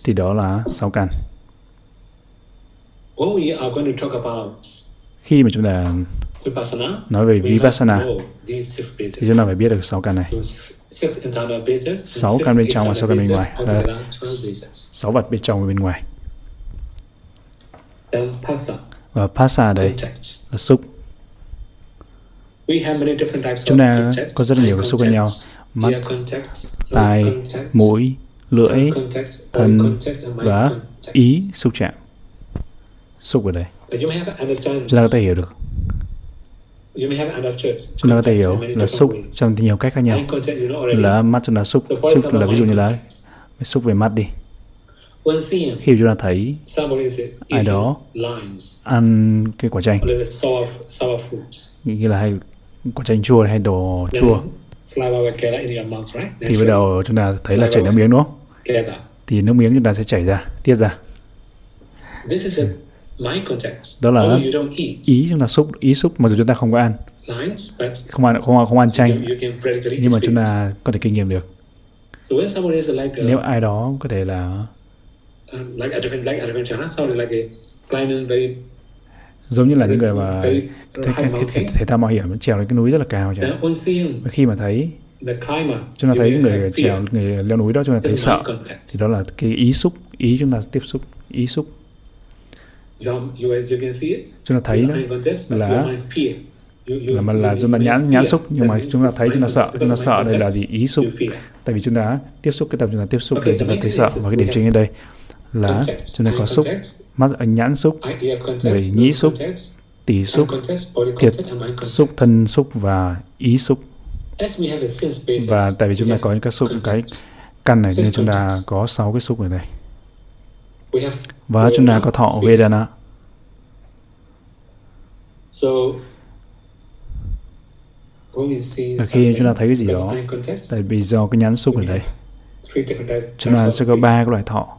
Thì đó là sáu căn. Khi mà chúng ta nói về Vipassana. thì chúng ta phải biết được sáu căn này. Sáu căn bên trong và sáu căn bên ngoài. Là sáu vật bên trong và bên ngoài. Và Passa đây là xúc. Chúng ta có rất nhiều xúc với nhau. Mắt, tai, mũi, lưỡi, thân và ý xúc chạm. Xúc ở đây. Chúng ta có thể hiểu được chúng ta có thể hiểu là xúc trong nhiều cách khác nhau. Là mắt chúng ta xúc xúc là ví dụ như là xúc về mắt đi. Khi chúng ta thấy ai đó ăn cái quả chanh như là hay quả chanh chua hay đồ chua thì bắt đầu chúng ta thấy là chảy nước miếng đúng không? thì nước miếng chúng ta sẽ chảy ra tiết ra đó là ý chúng ta xúc ý xúc mà dù chúng ta không có ăn. Không ăn không không ăn chanh. nhưng mà chúng ta có thể kinh nghiệm được. Nếu ai đó có thể là giống như là những người mà thể, thể, thao mạo hiểm trèo lên cái núi rất là cao chẳng khi mà thấy chúng ta thấy người trèo người leo núi đó chúng ta thấy sợ. thì đó là cái ý xúc ý chúng ta tiếp xúc ý xúc chúng ta thấy là là mà là chúng ta nhãn nhãn xúc nhưng mà chúng ta thấy chúng ta sợ. chúng ta sợ đây là gì? Ý xúc. Tại vì chúng ta tiếp xúc cái tập chúng ta tiếp xúc để chúng ta thấy sợ. và cái điểm chính ở đây là chúng ta có xúc mắt nhãn xúc người nhĩ xúc tỷ xúc thiệt xúc thân xúc và ý xúc. Và tại vì chúng ta có những cái xúc cái căn này nên chúng ta có sáu cái xúc ở đây và chúng ta có thọ Vedana. Và khi chúng ta thấy cái gì đó, tại vì do cái nhãn xúc ở đây, chúng ta sẽ có ba cái loại thọ.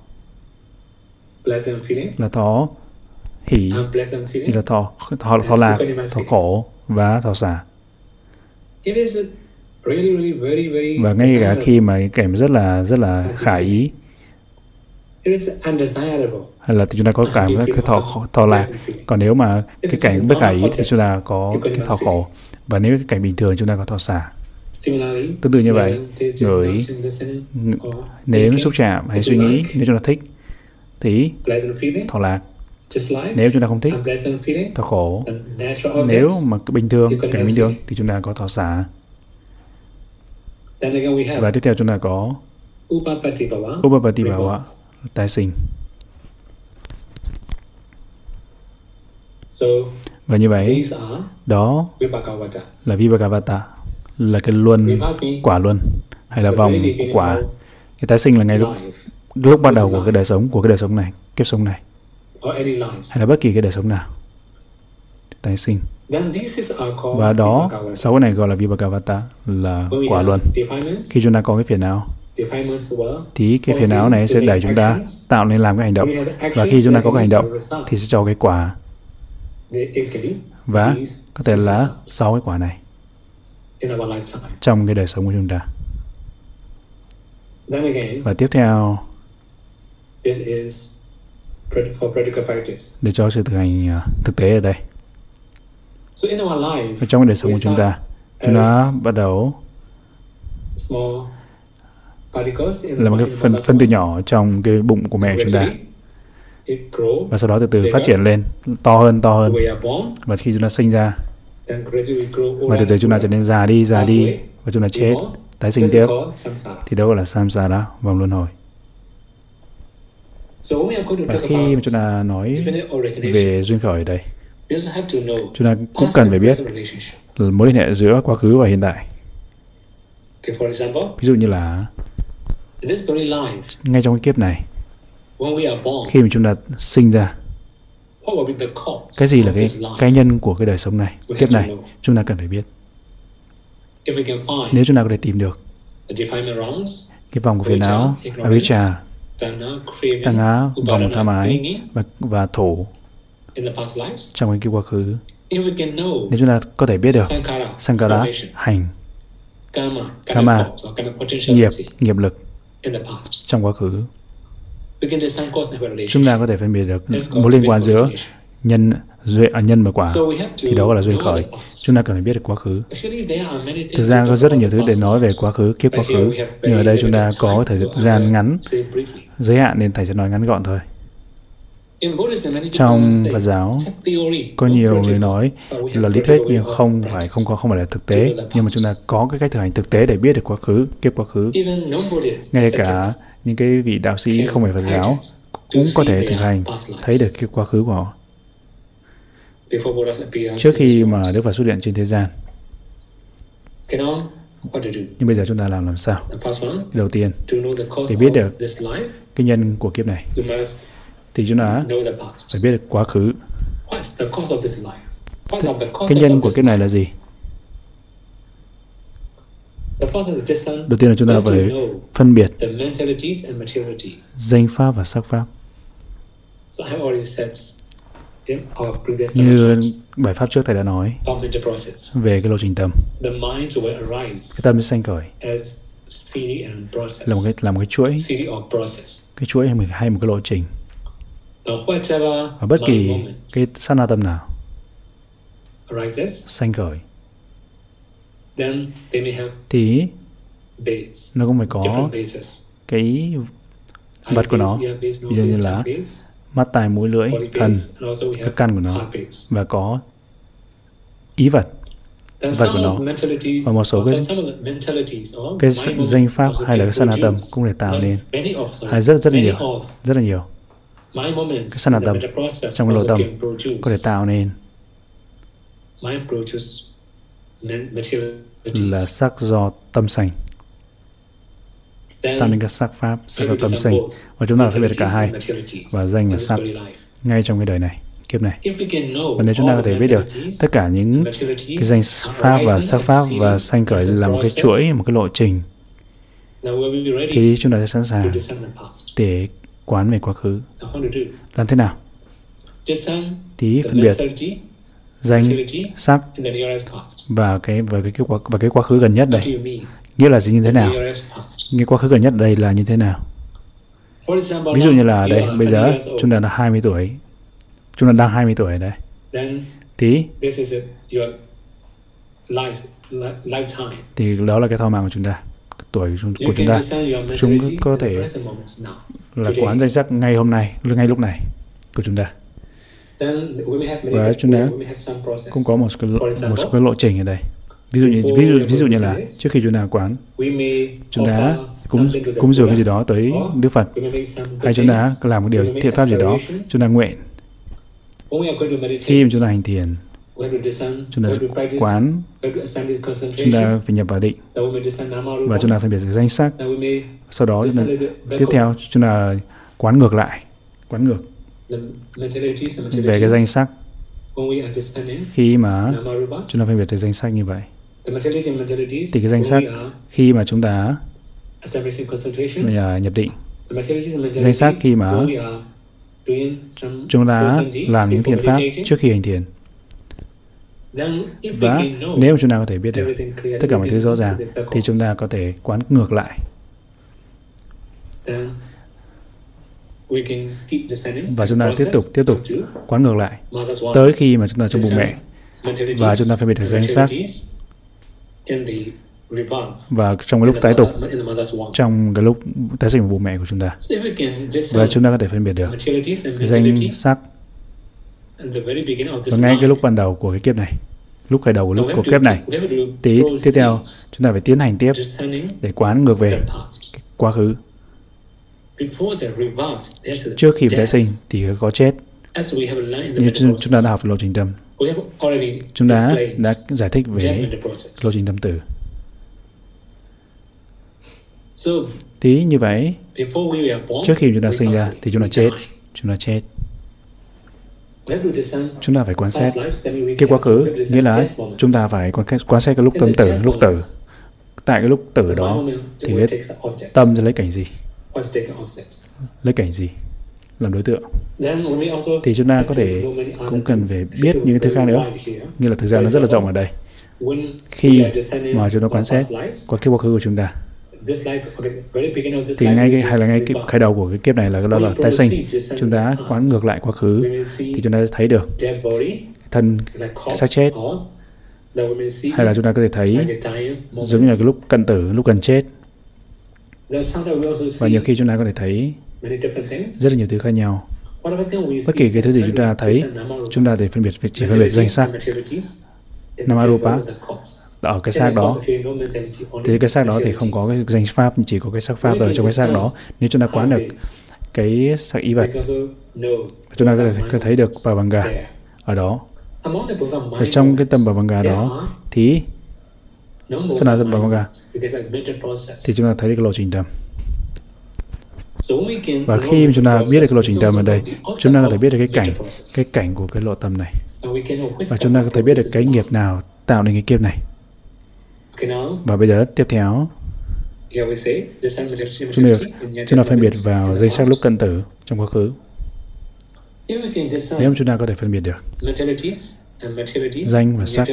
Là thọ hỷ, là thọ, thọ, thọ lạc, thọ khổ và thọ xả. Và ngay cả khi mà cảnh rất là rất là khả ý, hay là chúng ta có cảm cái thọ thọ lạc. Còn nếu mà cái cảnh bất khả ý thì chúng ta có cái thọ khổ. Và nếu cái cảnh bình thường chúng ta có thọ xả. Tương tự như vậy người nếu xúc chạm hay suy nghĩ nếu chúng ta thích thì thọ lạc. nếu chúng ta không thích thọ khổ. nếu mà bình thường cảnh bình thường thì chúng ta có thọ xả. Và tiếp theo chúng ta có Upapati Bhava tái sinh. Và như vậy, đó là Vibhagavata, là cái luân, quả luân, hay là vòng quả. Cái tái sinh là ngay lúc lúc bắt đầu của cái đời sống, của cái đời sống này, kiếp sống này, hay là bất kỳ cái đời sống nào. Tái sinh. và đó sáu cái này gọi là vibhagavata là quả luân. khi chúng ta có cái phiền não thì cái phiền não này sẽ đẩy chúng ta tạo nên làm cái hành động. Và khi chúng ta có cái hành động thì sẽ cho cái quả và có thể là sáu cái quả này. Trong cái đời sống của chúng ta. Và tiếp theo. để cho sự thực hành à, thực tế ở đây. Ở trong cái đời sống của chúng ta chúng ta bắt đầu là một cái phân phân tử nhỏ trong cái bụng của mẹ chúng ta và sau đó từ từ phát triển lên to hơn to hơn. Và khi chúng ta sinh ra. Và từ từ chúng ta trở nên già đi già đi. Và chúng ta chết tái sinh tiếp. thì đó gọi là samsara? Vòng luân hồi. Và khi mà chúng ta nói về duyên khởi ở đây chúng ta cũng cần phải biết mối liên hệ giữa quá khứ và hiện tại. Ví dụ như là ngay trong cái kiếp này khi mà chúng ta sinh ra cái gì là cái cái nhân của cái đời sống này? Kiếp này chúng ta cần phải biết. Nếu chúng ta có thể tìm được cái vòng của phiền não avijja tăng á vòng tham ái và, và thổ trong cái kiếp quá khứ. nếu chúng ta có thể biết được sankara hành karma nghiệp nghiệp lực trong quá khứ chúng ta có thể phân biệt được mối liên quan giữa nhân duyên à, nhân và quả. Thì đó gọi là duyên khởi. chúng ta cần phải biết được quá khứ. Thực ra có rất là nhiều thứ để nói về quá khứ kiếp quá khứ. nhưng ở đây chúng ta có thời gian ngắn. giới hạn nên thầy sẽ nói ngắn gọn thôi. Trong Phật giáo có nhiều người nói là lý thuyết nhưng không phải không có không phải là thực tế. nhưng mà chúng ta có cái cách thực hành thực tế để biết được quá khứ kiếp quá khứ. Ngay cả những cái vị đạo sĩ không phải Phật giáo cũng có thể thực hành thấy được cái quá khứ của họ trước khi mà Đức Phật xuất hiện trên thế gian. Nhưng bây giờ chúng ta làm làm sao? Đầu tiên, để biết được cái nhân của kiếp này, thì chúng ta phải biết được quá khứ. Cái nhân của kiếp này là gì? Đầu tiên là chúng ta phải phân biệt danh pháp và sắc pháp. Như bài pháp trước thầy đã nói về cái lộ trình tâm. Cái tâm sẽ sanh khởi. là một cái là một cái chuỗi, cái chuỗi hay một, hay một cái lộ trình. Và bất kỳ cái sát na tâm nào sanh khởi thì nó cũng phải có cái vật của nó. ví dụ như là mắt tai mũi lưỡi thân các căn của nó. và có ý vật vật của nó. và một số cái cái danh pháp hay là cái sanh tâm cũng để tạo nên. hay rất rất là nhiều rất là nhiều. cái sanh tâm trong cái lộ tâm có thể tạo nên là sắc do tâm sanh. Tạo nên các sắc pháp sắc do tâm sinh và chúng ta phải biết cả hai và danh và sắc ngay trong cái đời này kiếp này. Và nếu chúng ta có thể biết được tất cả những cái danh pháp và sắc pháp và sanh khởi là một cái chuỗi một cái lộ trình. Thì chúng ta sẽ sẵn sàng để quán về quá khứ. Làm thế nào? Thì phân biệt danh sắc và cái và cái quá và cái quá khứ gần nhất đây. Nghĩa là gì như thế nào? nghĩa quá khứ gần nhất đây là như thế nào? Ví dụ như là đây bây giờ chúng ta là 20 tuổi. Chúng ta đang 20 tuổi đây. Thì thì đó là cái thọ mạng của chúng ta tuổi của chúng ta. chúng có thể là quán danh sách ngay hôm nay ngay lúc này của chúng ta và chúng ta cũng có một cái, một cái lộ trình ở đây. Ví dụ như ví dụ ví dụ như là trước khi chúng ta quán chúng ta cúng cúng dường cái gì đó tới Đức Phật. hay chúng ta làm một điều thiện pháp gì đó chúng ta nguyện. Khi mà chúng ta hành thiền chúng ta quán chúng ta phải nhập vào định. Và chúng ta phải biệt danh sắc sau đó chúng ta, tiếp theo chúng ta quán ngược lại. Quán ngược về cái danh sắc. khi mà chúng ta phân biệt được danh sách như vậy thì cái danh sách khi mà chúng ta nhập định. Danh sách khi mà chúng ta làm những thiền pháp trước khi hành thiền. Và nếu chúng ta có thể biết được tất cả mọi thứ rõ ràng thì chúng ta có thể quán ngược lại và chúng ta tiếp tục tiếp tục quán ngược lại tới khi mà chúng ta trong bụng mẹ. và chúng ta phải biết được danh sách và trong cái lúc tái tục trong cái lúc tái sinh của bụng mẹ của chúng ta. Và chúng ta có thể phân biệt được danh sắc và ngay cái lúc ban đầu của cái kiếp này lúc khởi đầu của lúc của kiếp này tí tiếp theo chúng ta phải tiến hành tiếp để quán ngược về quá khứ trước khi tái sinh thì có chết. Như chúng ta đã học về lộ trình tâm. Chúng ta đã giải thích về lộ trình tâm tử tí như vậy trước khi chúng ta sinh ra thì chúng ta chết. chúng ta chết. Chúng ta phải quan sát cái quá khứ. nghĩa là chúng ta phải quan sát cái lúc tâm tử. lúc tử. tại cái lúc tử đó thì cái tâm sẽ lấy cảnh gì lấy cảnh gì? Làm đối tượng. Thì chúng ta có thể cũng cần phải biết những thứ khác nữa. như là thực ra nó rất là rộng ở đây. khi mà chúng ta quan sát qua cái quá khứ của chúng ta. thì ngay cái hay là ngay cái khởi đầu của cái kiếp này là đó là tái sinh. chúng ta quán ngược lại quá khứ thì chúng ta thấy được thân xác chết. hay là chúng ta có thể thấy giống như là cái lúc cận tử lúc gần chết và nhiều khi chúng ta có thể thấy rất là nhiều thứ khác nhau. Bất kỳ cái thứ gì chúng ta thấy chúng ta để phân biệt chỉ phân biệt danh sắc. namarupa ở cái xác đó thì cái xác đó thì không có cái danh pháp chỉ có cái sắc pháp ở trong cái xác đó. nếu chúng ta quán được cái sắc ý vật chúng ta có thể thấy được bà bằng gà ở đó. Ở trong cái tâm bà bằng gà đó thì Sana Bhavaga thì chúng ta thấy được cái lộ trình tâm và khi chúng ta biết được cái lộ trình tâm ở đây chúng ta có thể biết được cái cảnh cái cảnh của cái lộ tâm này. Và chúng ta có thể biết được cái nghiệp nào tạo nên cái kiếp này. Và bây giờ tiếp theo. Chúng ta, chúng ta phân biệt vào dây sắc lúc cận tử trong quá khứ. Nếu chúng ta có thể phân biệt được danh và sắc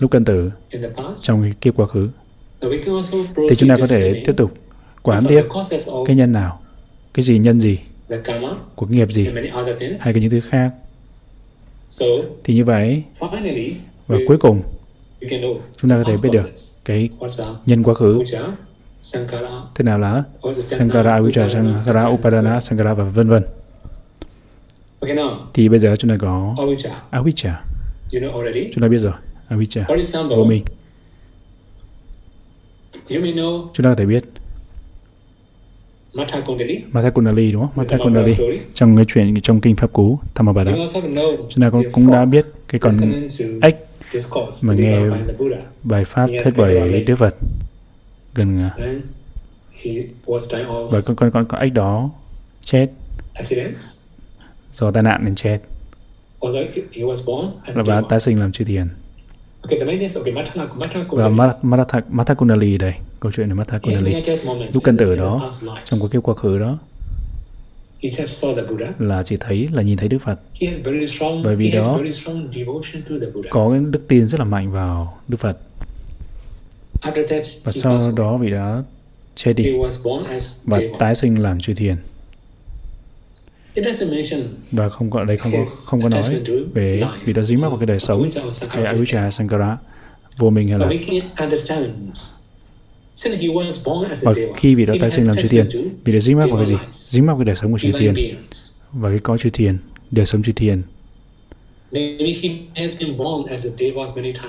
lúc cận tử trong cái kiếp quá khứ. Thì chúng ta có thể tiếp tục quán tiếp cái nhân nào cái gì nhân gì của nghiệp gì hay cái những thứ khác. Thì như vậy và cuối cùng chúng ta có thể biết được cái nhân quá khứ. Thế nào là Sankara, Avijja, Sankara, Upadana, Sankara và vân vân. Thì bây giờ chúng ta có Avijja. Chúng ta biết rồi, Avijja, vô minh. Chúng ta có thể biết Matha Kundali đúng không? Matha Kundali trong cái chuyện trong kinh pháp cú Thammapada chúng ta cũng đã biết cái con ếch mà nghe bài pháp thuyết bởi Đức Phật. Gần và con con con con ếch đó chết. do tai nạn nên chết và tái sinh làm chư thiền. Và Matha Kundali đây câu chuyện là Matha Kundali. lúc cân tử đó trong cái kiếp quá khứ đó là chỉ thấy là nhìn thấy Đức Phật. Bởi vì đó có cái đức tin rất là mạnh vào Đức Phật. Và sau đó vị đã chết đi và tái sinh làm chư thiền và không có đây không có không có nói về vì đó dính mắc vào cái đời sống hay avijja sankara. Vô minh hay là và khi vị đó tái sinh làm chư thiên vì đó dính mắc vào cái gì? dính mắc vào cái đời sống của chư thiên. và cái có chư thiên đời sống chư thiên.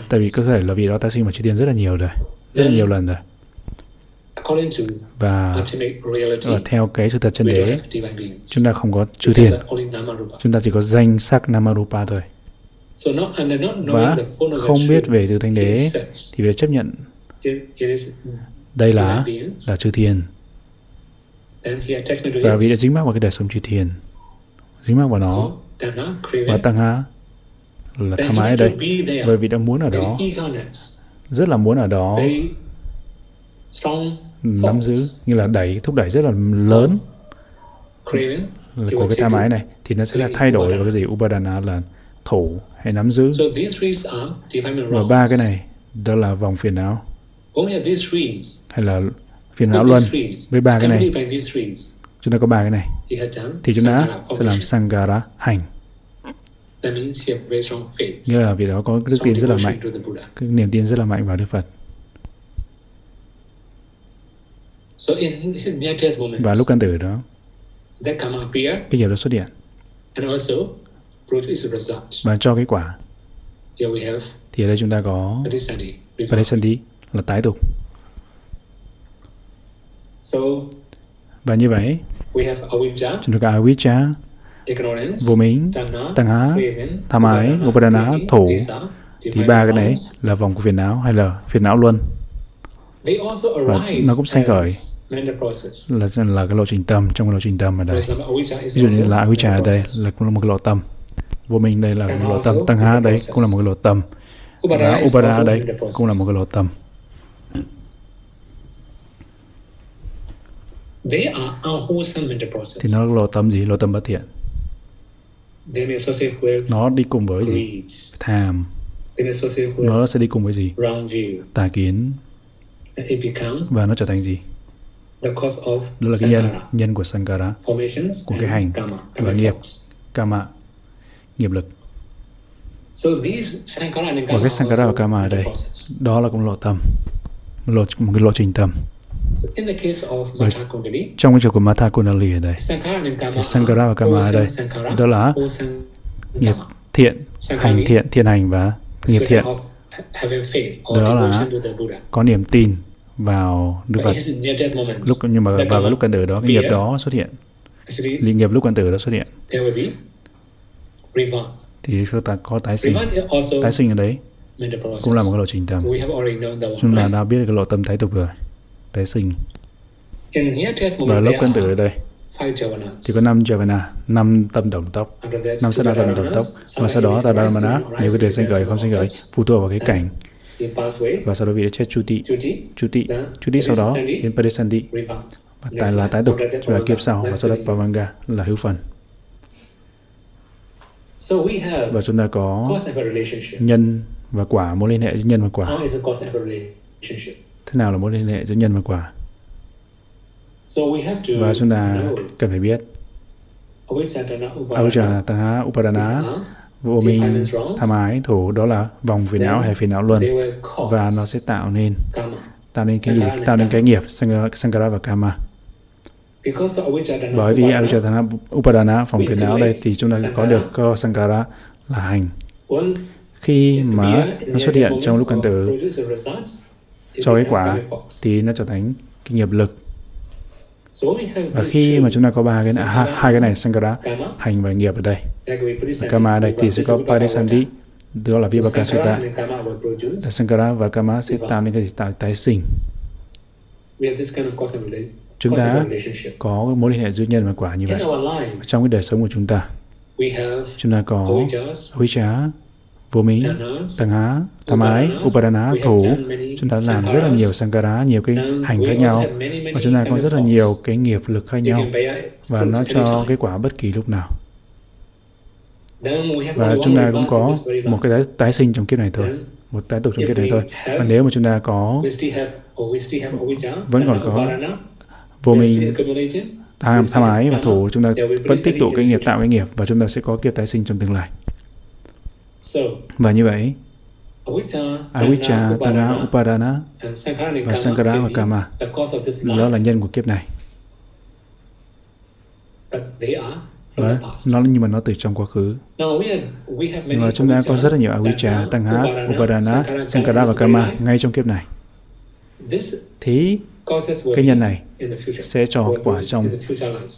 Tại vì có thể là vì đó tái sinh vào chư thiên rất là nhiều rồi rất là nhiều lần rồi và, và theo cái sự thật chân đế chúng ta không có chư thiên. chúng ta chỉ có danh sắc namarupa thôi. Và không biết về từ thánh đế thì phải chấp nhận đây là là chư thiên. Và vì đã dính mắc vào cái đời sống chư thiên dính mắc vào nó và tăng há là tham ái ở đây. bởi vì đang muốn ở đó. rất là muốn ở đó nắm giữ như là đẩy thúc đẩy rất là lớn. Của cái tham ái này thì nó sẽ là thay đổi vào cái gì? Upadana là thủ hay nắm giữ. Và ba cái này đó là vòng phiền não. Hay là phiền não luân. với ba cái này. chúng ta có ba cái này. Thì chúng ta sẽ làm sangara hành. Nghĩa là vì đó có đức tin rất là mạnh. cái niềm tin rất là mạnh vào Đức Phật và lúc căn tử đó cái nghiệp đó xuất hiện. và cho kết quả. Thì ở đây chúng ta có Padesandi là tái tục. Và như vậy chúng ta có avijja vô minh tăng há tham ái upadana thủ thì ba cái này là vòng của phiền não hay là phiền não luân và nó cũng sinh khởi. là là cái lộ trình tâm trong cái lộ trình tâm ở đây. Ví dụ như là avijja ở đây là cũng là một cái lộ tâm. Vô minh đây là một lộ tâm. Tăng há đây cũng là một cái lộ tâm. và upadana đây cũng là một cái lộ tâm. Thì nó lộ tâm gì? Lộ tâm bất thiện. Nó đi cùng với gì? tham. Nó sẽ đi cùng với gì? tà kiến và nó trở thành gì? đó là cái nhân nhân của sankara của cái hành và nghiệp kama nghiệp lực. Và cái sankara và kama ở đây đó là cũng lộ tâm lộ, một cái lộ trình tâm và trong cái trường của Matha Kundali ở đây thì Sankara và Kama ở đây đó là nghiệp thiện hành thiện thiện hành và nghiệp thiện. đó là có niềm tin vào Đức Phật. lúc nhưng mà vào cái lúc căn tử đó cái nghiệp đó xuất hiện. Nghiệp lúc căn tử đó xuất hiện. Thì chúng ta có tái sinh. Tái sinh ở đấy. cũng là một cái lộ trình tâm chúng ta đã biết cái lộ tâm tái tục rồi. Tái sinh. Và lúc căn tử ở đây thì có năm javana, năm tâm đồng tốc, năm sát tâm đồng tốc, và sau đó tadamana, nếu cái đời sinh khởi không sinh khởi, phụ thuộc vào cái cảnh. Và sau đó vị đã chết chuti, chuti, chuti sau đó đến padesandi, và tại là tái tục, và kiếp sau, và sau đó pavanga là hữu phần. Và chúng ta có nhân và quả, mối liên hệ với nhân và quả. Thế nào là mối liên hệ giữa nhân và quả? Và chúng ta cần phải biết. Avijja, Tanha, Upadana, vô minh, tham ái, thủ đó là vòng phiền não hay phiền não luân. và nó sẽ tạo nên tạo nên cái gì? Tạo nên cái nghiệp Sankara và Kama. Bởi vì Avijja, Tanha, Upadana, vòng phiền não đây thì chúng ta có được có Sankara là hành. Khi mà nó xuất hiện trong lúc căn tử cho cái quả thì nó trở thành cái nghiệp lực. Và khi mà chúng ta có ba cái này, hai, cái này Sankara, hành và nghiệp ở đây, Kama có Parisandhi, đó là Vibhaka Sutta. Sankara và Kama sẽ tạo nên cái tạo tái sinh. Chúng ta có mối liên hệ giữa nhân và quả như vậy. Trong cái đời sống của chúng ta, chúng ta có Avijja, vô minh, tăng há, tham ái, upadana, thủ. Chúng ta làm rất là nhiều sankara, nhiều cái hành khác nhau. Và chúng ta có rất là nhiều cái nghiệp lực khác nhau. Và nó cho cái quả bất kỳ lúc nào. Và chúng ta cũng có một cái tái, tái sinh trong kiếp này thôi. Một tái tục trong kiếp này thôi. Và nếu mà chúng ta có vẫn còn có vô minh, tham, tham ái và thủ, chúng ta vẫn tích tụ cái nghiệp tạo cái nghiệp và chúng ta sẽ có kiếp tái sinh trong tương lai. Và như vậy, Avijja, Tana, Upadana và Sankara và Kama đó là nhân của kiếp này. Và nó nhưng mà nó từ trong quá khứ. Nhưng mà chúng ta có rất là nhiều Avijja, Tana, Upadana, Sankara và Kama ngay trong kiếp này. Thì cái nhân này sẽ cho quả trong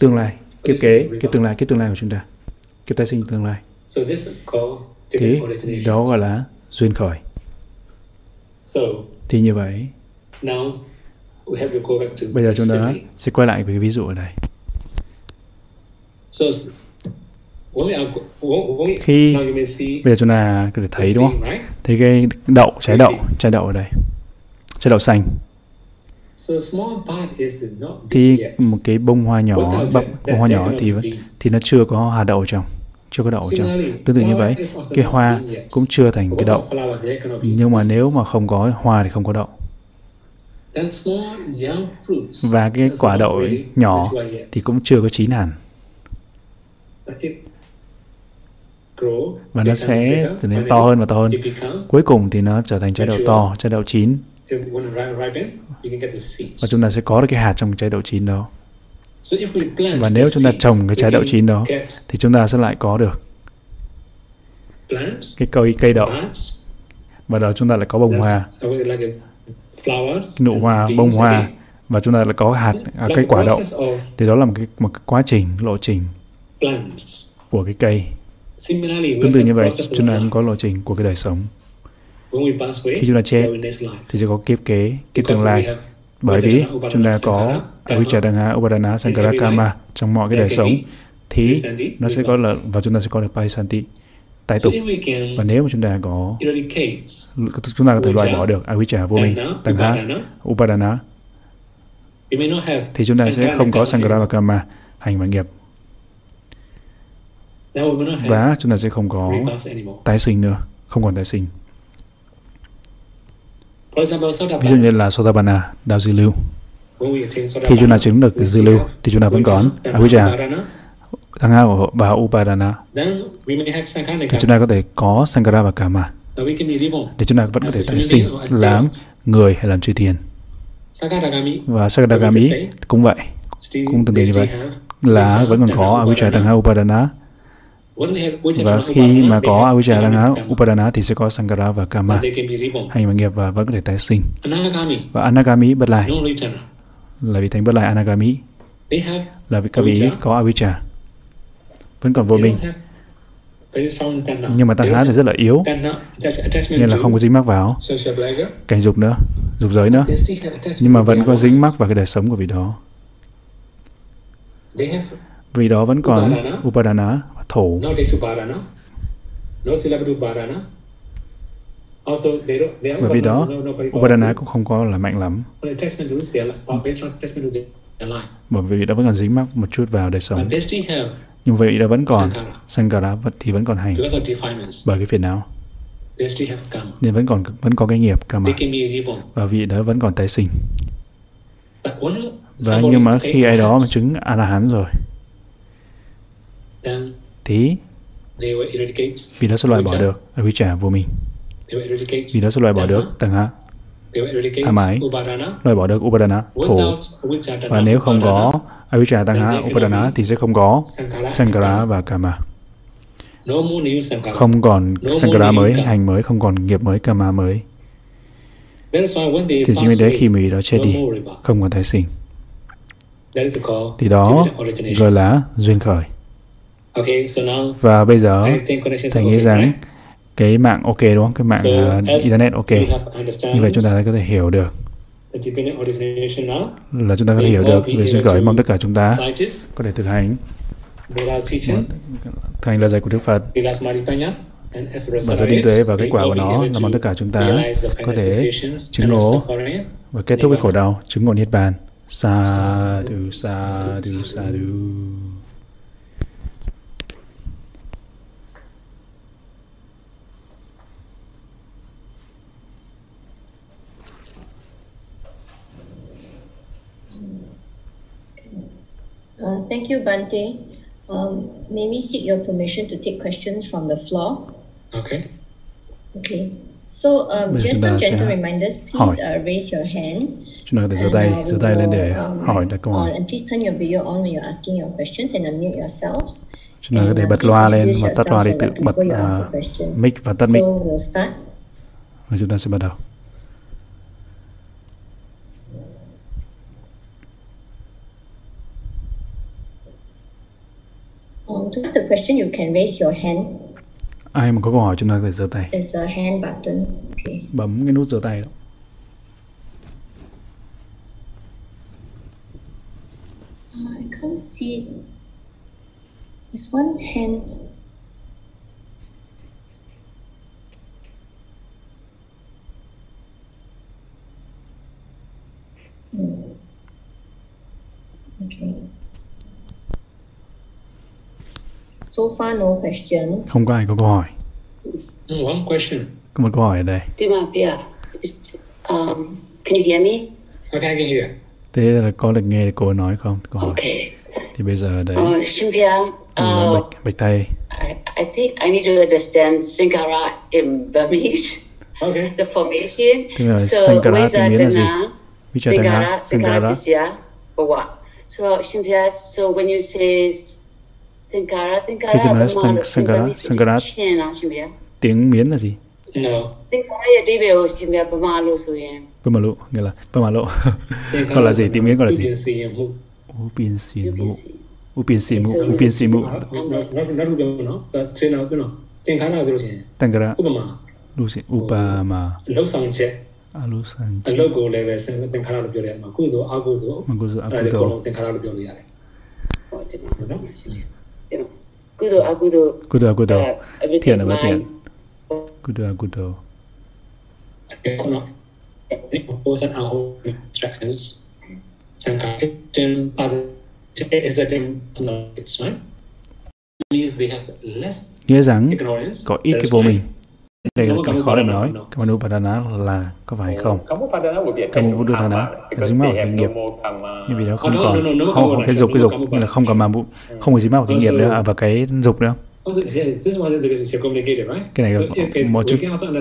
tương lai, kiếp kế, kiếp tương lai, kiếp tương lai của chúng ta, kiếp tái sinh tương lai. Thì đó gọi là duyên khởi. Thì như vậy bây giờ chúng ta sẽ quay lại với cái ví dụ ở đây khi bây giờ chúng ta có thể thấy đúng không? thấy cái đậu trái đậu trái đậu ở đây. Trái đậu xanh. Thì một cái bông hoa nhỏ bông, bông hoa nhỏ thì thì nó chưa có hạt đậu trong chưa có đậu trong. Tương tự như vậy cái hoa cũng chưa thành cái đậu. nhưng mà nếu mà không có hoa thì không có đậu. Và cái quả đậu nhỏ thì cũng chưa có chín hẳn và nó sẽ trở nên to hơn và to hơn. Cuối cùng thì nó trở thành trái đậu to trái đậu chín. Và chúng ta sẽ có được cái hạt trong trái đậu chín đó. Và nếu chúng ta trồng cái trái đậu chín đó thì chúng ta sẽ lại có được cái cây cây đậu. Và đó chúng ta lại có bông hoa. Nụ hoa bông hoa. Và chúng ta lại có hạt à, cây quả đậu. Thì đó là một cái một cái quá trình lộ trình của cái cây. Tương tự như vậy chúng ta cũng có lộ trình của cái đời sống. khi chúng ta chết thì sẽ có kiếp kế kiếp tương lai. bởi vì chúng ta có Avicharanga, Upadana, Sankarakama trong mọi cái đời sống thì nó sẽ có là và chúng ta sẽ có được Paisanti tái tục. và nếu mà chúng ta có chúng ta có thể loại bỏ được avijja vô minh tangha upadana thì chúng ta sẽ không có sankhara và kama hành và nghiệp và chúng ta sẽ không có tái sinh nữa không còn tái sinh. Ví dụ như là Sotabana, đạo dư lưu. Khi chúng ta chứng được dư lưu thì chúng ta vẫn còn. Avijja Sangha và Upadana. Thì chúng ta có thể có Sankara và Kama để chúng ta vẫn có thể tái sinh làm người hay làm chư thiên. Và Sakadagami cũng vậy. Cũng tương tự như vậy. là vẫn còn có. Avijja Tangha Upadana và khi mà có Avijja Tangha Upadana thì sẽ có Sankara và Kama. Hành và nghiệp và vẫn có thể tái sinh. Và Anagami bất lại. Là vị thánh bất lại Anagami. Là vị các vị có Avijja vẫn còn vô minh. nhưng mà tăng há thì rất là yếu. nên là không có dính mắc vào. cảnh dục nữa. Dục giới nữa. Nhưng mà vẫn có dính mắc vào cái đời sống của vị đó. Vì đó vẫn còn upadana thổ và vì đó upadana cũng không có là mạnh lắm. Bởi vì đó vẫn còn dính mắc một chút vào đời sống. Nhưng vậy đã vẫn còn Sankara. Thì vẫn còn hành. Bởi cái phiền não. Nên vẫn còn vẫn có cái nghiệp karma. Và vị đó vẫn còn tái sinh. Và nhưng mà khi ai đó mà chứng a la hán rồi thì vì đó sẽ loại bỏ được. Avijja vô minh. Vì đó sẽ loại bỏ được tầng hạ tham ái loại bỏ được upadana thủ và nếu không có avijja tanha upadana thì sẽ không có sankara. Và kama không còn sankara mới hành mới không còn nghiệp mới kama mới. Thì chính vì thế khi mỹ đó chết đi không còn tái sinh. Thì đó gọi là duyên khởi và bây giờ thầy nghĩ rằng cái mạng ok đúng không? Cái mạng uh, internet ok. Như vậy chúng ta có thể hiểu được. là chúng ta có thể hiểu được. về duyên khởi mong tất cả chúng ta có thể thực hành. Thực hành lời dạy của Đức Phật. Và sự tinh tuệ và kết quả của nó là mong tất cả chúng ta có thể chứng ngộ và kết thúc cái khổ đau chứng ngộ niết bàn. Sa du sa du sa du Uh, thank you, Bante. Um, may we seek your permission to take questions from the floor? Okay. Okay. So um, just some gentle reminders. Please uh, raise your hand. Chúng ta có thể giơ tay, giơ tay lên để um, hỏi đặt câu hỏi. And please turn your video on when you're asking your questions and unmute yourselves. Chúng ta có thể bật loa lên và tắt loa để tự bật uh, mic và tắt mic. So we'll start. Và chúng ta sẽ bắt đầu. Um, to ask the question, you can raise your hand. Ai mà có câu hỏi chúng ta giơ tay. There's a hand button. Okay. Bấm cái nút giơ tay đó. Uh, I can't see. it. There's one hand. Okay. So far no questions. Không có ai có câu hỏi. One question. Có một câu hỏi ở đây. Um, can you hear me? Okay, I can hear. Thế là có được nghe cô nói không? Câu hỏi. Okay. Thì bây giờ đấy, Uh, Shimpia, uh, bạch, bạch thầy. I, I think I need to understand Sankara in Burmese, Okay. the formation. Tức là so, Sankara tiếng Miến là gì? Vichayatana, Sankara, Sankara. Sankara. So, Shimpia, so when you say Tinkara, Tinkara, Tinkara, Tinkara, Tinkara, Tinkara, Tiếng Miến là gì? No. Tinkara là đi về hồ chim bè Burma lô rồi em. Burma lô, nghe là Burma lô. Còn là gì? Tiếng Miến còn là gì? Upin Simu. Upin Simu. Upin Simu. Upin Simu. Nó nó nó nó nó thế nào thế nào? Tinkara biểu gì? Tinkara. Upama. Lưu xin Upama. Lâu sang chết. အလုဆန်အလုတ်ကိုလည်းပဲသင်္ခါရလို့ပြောရတယ်မှာကုသိုလ်အကုသိုလ်အကုသိုလ်အကုသိုလ်တင်္ခါရလို့ပြောလို့ရတယ်ဟုတ်တယ်နော် Kudo, akudo, Kudo uh, everything Thiện là thiện. mind. Kudo. It's not Sankirtan other is that in knowledge right means they have less Nghĩa rằng ignorance có ít cái vô mình. Đây là cái khó để nói. Kamanupadana là có phải không? Kamu karma là dính mắc vào cái nghiệp. karma. Nhưng vì nó không no, còn không có cái dục cái dục no, như là không còn mà không có dính mắc vào cái nghiệp nữa à, và cái dục nữa. Cái này là một chút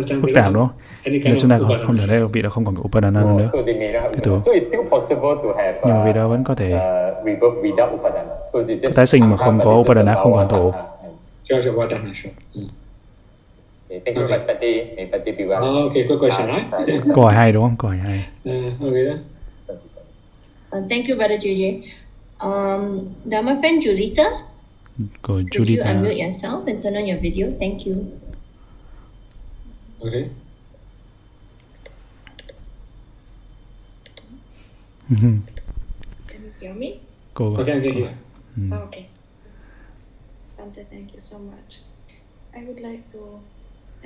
phức tạp đúng không? kind chúng ta không, không thể upadana. thấy vị đó không còn cái Upadana nữa. Cái thứ. so it's still possible to have Nhưng mà vị uh, đó vẫn có thể Upadana. Just tái sinh mà không có Upadana, không hoàn thổ. Sure. Mm. Okay. Oh, okay, good question, right? Câu hỏi hay đúng không? Câu hỏi hay. uh, okay, then. Uh, thank you, Brother JJ. Um, Dharma friend Julita, Của could you unmute yourself and turn on your video? Thank you. Okay. Can you hear me? Cô Okay, I can hear. Oh, okay. Bante, thank you so much. I would like to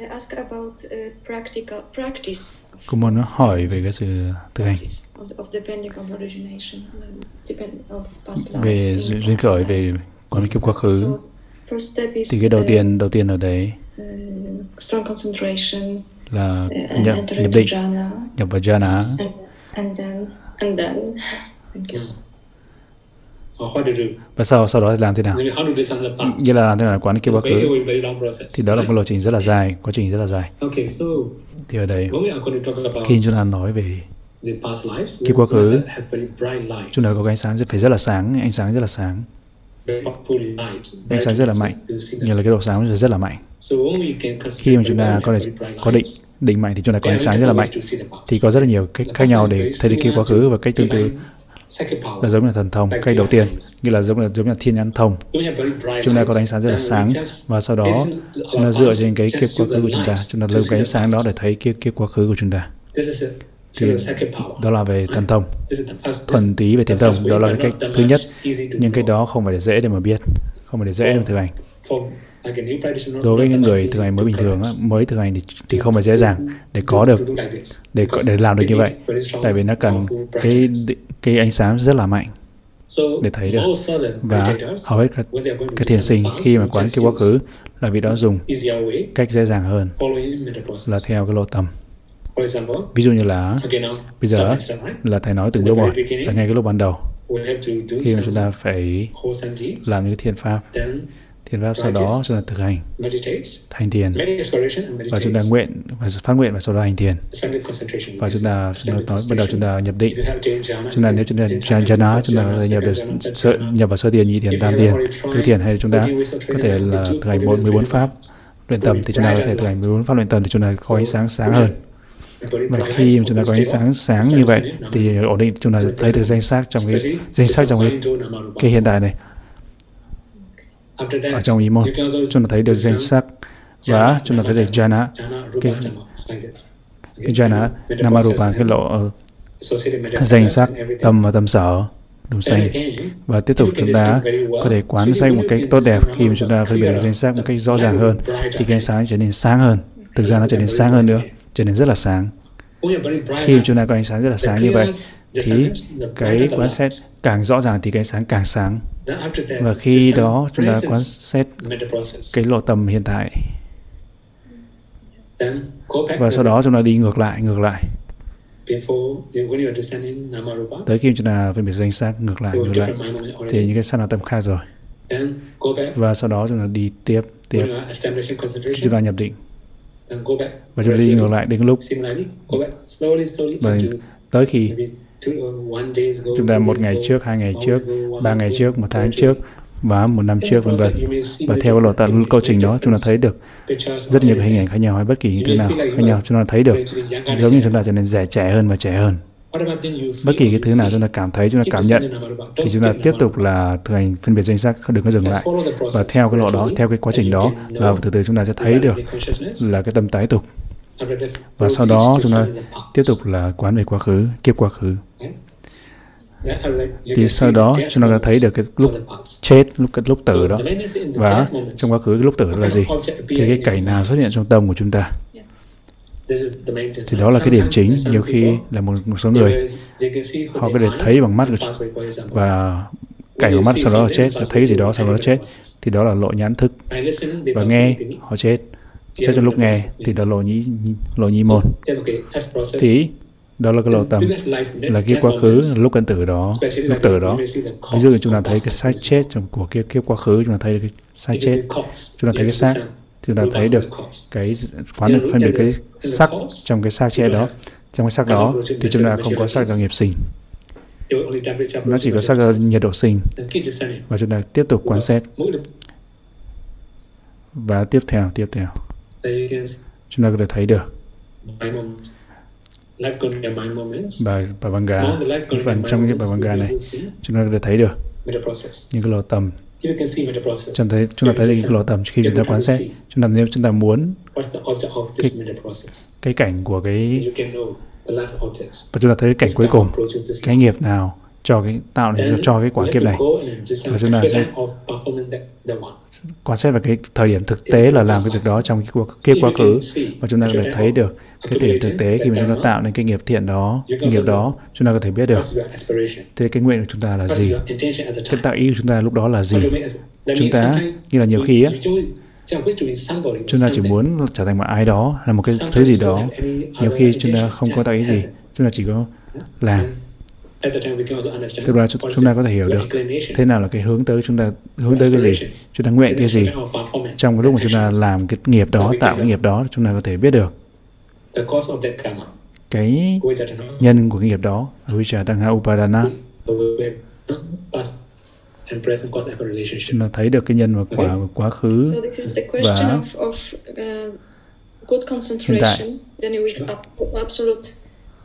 ask about uh, practical practice of, cô muốn hỏi về cái sự thực hành practice of, the, of depending on origination, um, depend of past lives. về duyên khởi về quan kiếp quá khứ. So, first step is Thì cái đầu uh, tiên đầu tiên ở đấy uh, strong concentration là uh, and nhập nhập định, nhập vào jhana. and, and then and then thank you. Or what to do? Và sau sau đó làm thế nào? Nghĩa là làm thế nào quán kiếp quá khứ. Thì đó là một lộ trình rất là dài, quá trình rất là dài. Okay, so Thì ở đây khi chúng ta nói về the past lives, Kiếp quá khứ, chúng ta có cái ánh sáng phải rất là sáng, ánh sáng rất là sáng, ánh sáng rất là mạnh, như that. là cái độ sáng rất là mạnh. Khi mà chúng ta có thể có định định mạnh thì chúng ta có ánh sáng rất là mạnh. different ways to see the past. Thì có rất là nhiều cách khác nhau để thấy được kiếp quá khứ và cách tương tự. Là giống như thần thông. Cách đầu tiên như là giống là giống như thiên nhãn thông. Chúng ta có ánh sáng rất là sáng và sau đó chúng ta dựa trên cái kiếp quá khứ của chúng ta, chúng ta see cái ánh sáng đó để thấy kiếp kiếp quá khứ của chúng ta. Thì. Đó là về thần thông. Thuần túy về thần thông, đó là cái cách thứ nhất. Nhưng cái đó không phải để dễ để mà biết, không phải để dễ để mà thực hành. Đối với những người thực hành mới bình thường, á, mới thực hành thì, thì không phải dễ dàng để có được để để làm được như vậy. Tại vì nó cần cái cái ánh sáng rất là mạnh để thấy được. và hầu hết các, các thiền sinh khi mà quán kiếp quá khứ là vị đó dùng cách dễ dàng hơn là theo cái lộ tầm. Ví dụ như là bây giờ là thầy nói từng very beginning, là ngay cái lúc ban đầu. khi mà chúng ta phải làm những thiền pháp thiền pháp sau đó chúng ta thực hành thành thiền và chúng ta nguyện và phát nguyện và sau đó hành thiền và chúng ta chúng ta nói bắt đầu chúng ta nhập định chúng ta nếu chúng ta jhana, chúng ta có thể nhập được sơ, nhập vào sơ thiền nhị thiền tam thiền tứ thiền hay chúng ta có thể là thực hành bốn 14 pháp luyện tầm thì chúng ta có thể thực hành 14 pháp luyện tầm thì chúng ta có ánh sáng sáng hơn và khi chúng ta có ánh sáng sáng như vậy thì ổn định chúng ta thấy được danh sắc trong cái danh sắc trong cái cái hiện tại này ở trong ý môn chúng ta thấy được danh sắc và chúng ta thấy được jhana cái cái jhana namarupa cái lộ ờ, danh sắc tâm và tâm sở đủ xanh. và tiếp tục chúng ta có thể quán xanh một cách tốt đẹp khi mà chúng ta phân biệt được danh sắc một cách rõ ràng hơn. thì cái ánh sáng trở nên sáng hơn. Thực ra nó trở nên sáng hơn nữa. trở nên rất là sáng. Khi chúng ta có ánh sáng rất là sáng như vậy thì cái quan sát càng rõ ràng thì cái sáng càng sáng. Và khi đó chúng ta quan sát cái lộ tầm hiện tại. Và sau đó chúng ta đi ngược lại ngược lại. Tới khi chúng ta phân biệt danh sắc ngược lại ngược lại. thì những cái sát là tâm khác rồi. Và sau đó chúng ta đi tiếp tiếp. Khi chúng ta nhập định. Và chúng ta đi ngược lại đến lúc. Và tới khi chúng ta một ngày trước hai ngày trước ba ngày trước một tháng trước và một năm trước vân vân. và theo lộ tận câu trình đó chúng ta thấy được rất nhiều hình ảnh khác nhau hay bất kỳ thứ nào khác nhau. chúng ta thấy được giống như chúng ta trở nên trẻ trẻ hơn và trẻ hơn. Bất kỳ cái thứ nào chúng ta cảm thấy chúng ta cảm nhận thì chúng ta tiếp tục là thực hành phân biệt danh sắc không đừng có dừng lại. và theo cái lộ đó theo cái quá trình đó và từ từ chúng ta sẽ thấy được là cái tâm tái tục và sau đó chúng ta tiếp tục là quán về quá khứ kiếp quá khứ. Thì sau đó chúng ta thấy được cái lúc chết lúc cái lúc tử đó. Và trong quá khứ cái lúc tử là gì? Thì cái cảnh nào xuất hiện trong tâm của chúng ta. Thì đó là cái điểm chính. Nhiều khi là một, một số người họ có thể thấy bằng mắt và cảnh của mắt sau đó là chết thấy gì đó sau đó chết. Thì đó là lộ nhãn thức. Và nghe họ chết chết trong lúc nghe thì đó lộ nhĩ lộ nhĩ môn. Thì đó là cái lộ tâm là cái quá khứ lúc cận tử đó lúc tử đó. ví dụ chúng ta thấy cái xác chết trong của kiếp kiếp quá khứ chúng ta thấy cái xác chết chúng ta thấy cái xác chúng ta thấy được cái phán được phân biệt cái sắc trong cái xác chết đó. trong cái sắc đó thì chúng ta không có sắc do nghiệp sinh. Nó chỉ có sắc do nhiệt độ sinh. Và chúng ta tiếp tục quan sát. và tiếp theo tiếp theo chúng ta có thể thấy được. Bài bài văn gà. Phần trong cái bài văn gà này chúng ta có thể thấy được. Những cái lỗ tầm. Chúng ta thấy chúng ta thấy được những cái lỗ tầm khi chúng ta quan sát. Chúng ta nếu chúng ta muốn cái, cái cảnh của cái và chúng ta thấy cái cảnh cuối cùng. cái nghiệp nào cho cái tạo nên cho cái quả kiếp này. và chúng ta sẽ quan sát vào cái thời điểm thực tế là làm cái việc đó trong cái cuộc kiếp quá khứ. và chúng ta có thể thấy được cái thời điểm thực tế khi mà chúng ta tạo nên cái nghiệp thiện đó cái nghiệp đó chúng ta có thể biết được thế cái nguyện của chúng ta là gì. cái tạo ý của chúng ta lúc đó là gì. chúng ta như là nhiều khi á chúng ta chỉ muốn trở thành một ai đó là một cái thứ gì đó. nhiều khi chúng ta không có tạo ý gì chúng ta chỉ có làm Thực ra chúng ta có thể hiểu được thế nào là cái hướng tới chúng ta hướng tới cái gì, chúng ta nguyện cái gì. Trong cái lúc mà chúng ta làm cái nghiệp đó, tạo cái nghiệp đó, chúng ta có thể biết được. Cái nhân của cái nghiệp đó, Avijja Tangha Upadana. Chúng ta thấy được cái nhân và quả của quá khứ và hiện tại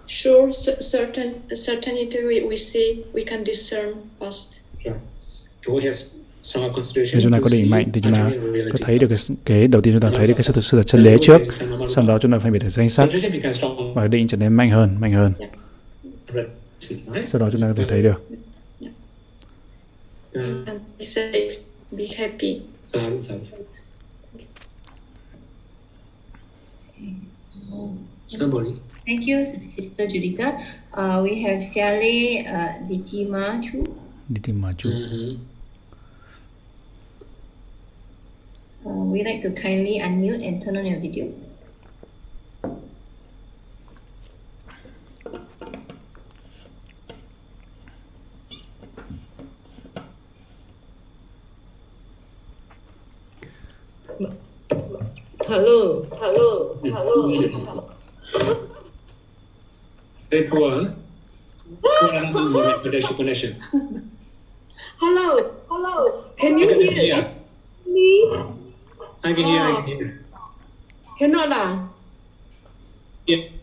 sure certain certainty we, we see we can discern past. Nếu chúng ta có định mạnh thì chúng ta có thấy được cái, cái đầu tiên chúng ta thấy được cái sự thật, sự chân đế trước sau đó chúng ta phải biết được danh sắc và định trở nên mạnh hơn mạnh hơn. Sau đó chúng ta có thể thấy được. Be happy. Somebody. Thank you, Sister Julita. Uh, we have Siale uh, Ditimachu. Ditimachu. Mm-hmm. Uh, we'd like to kindly unmute and turn on your video. Hello, hello, hello. hello. Very poor, huh? connection, connection. Hello, hello. Can you hear me? I can hear, I can hear. Cannot ah? Yeah.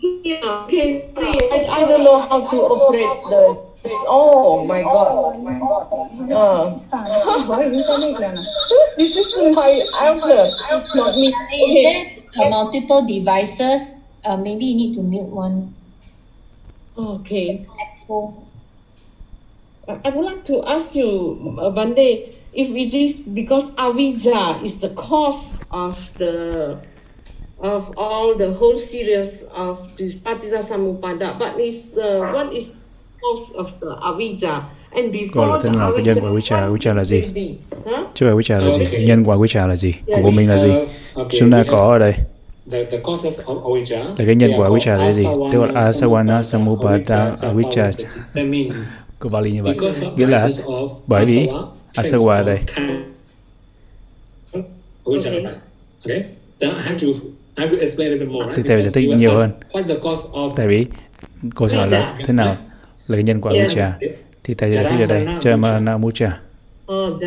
Yeah, okay. I, I don't know how to operate the. Oh my god. Oh my god. Uh, this is my answer, not me. Is there uh, multiple devices? Uh, maybe you need to mute one. Okay. Echo. I would like to ask you, uh, Bande, if it is because avijja is the cause of the of all the whole series of this patija samupada, but is uh, what is cause of the avijja? And Gọi là before thế the nào cái nhân của avijja, avijja? what Avijja là gì? will be? Huh? Chứ avijja là gì? Okay. Nhân của avijja là gì? Của Yes. vô minh là gì? Okay, Chúng ta we có have ở đây the, the causes of avijja. là cái nhân are avijja là gì? Tức là avijja. That means Của Bali như vậy. because of Nghĩa là bởi vì asawa, đây. of kind- avijja Okay. arise. Okay. Then I have to I have to explain a bit more. Right? Thì thầy giải thích nhiều hơn. What's the cause of Tại vì câu hỏi là thế nào là cái nhân của Yes. avijja? Thì thầy giải thích ở đây, Chamarana Mucha, Oh,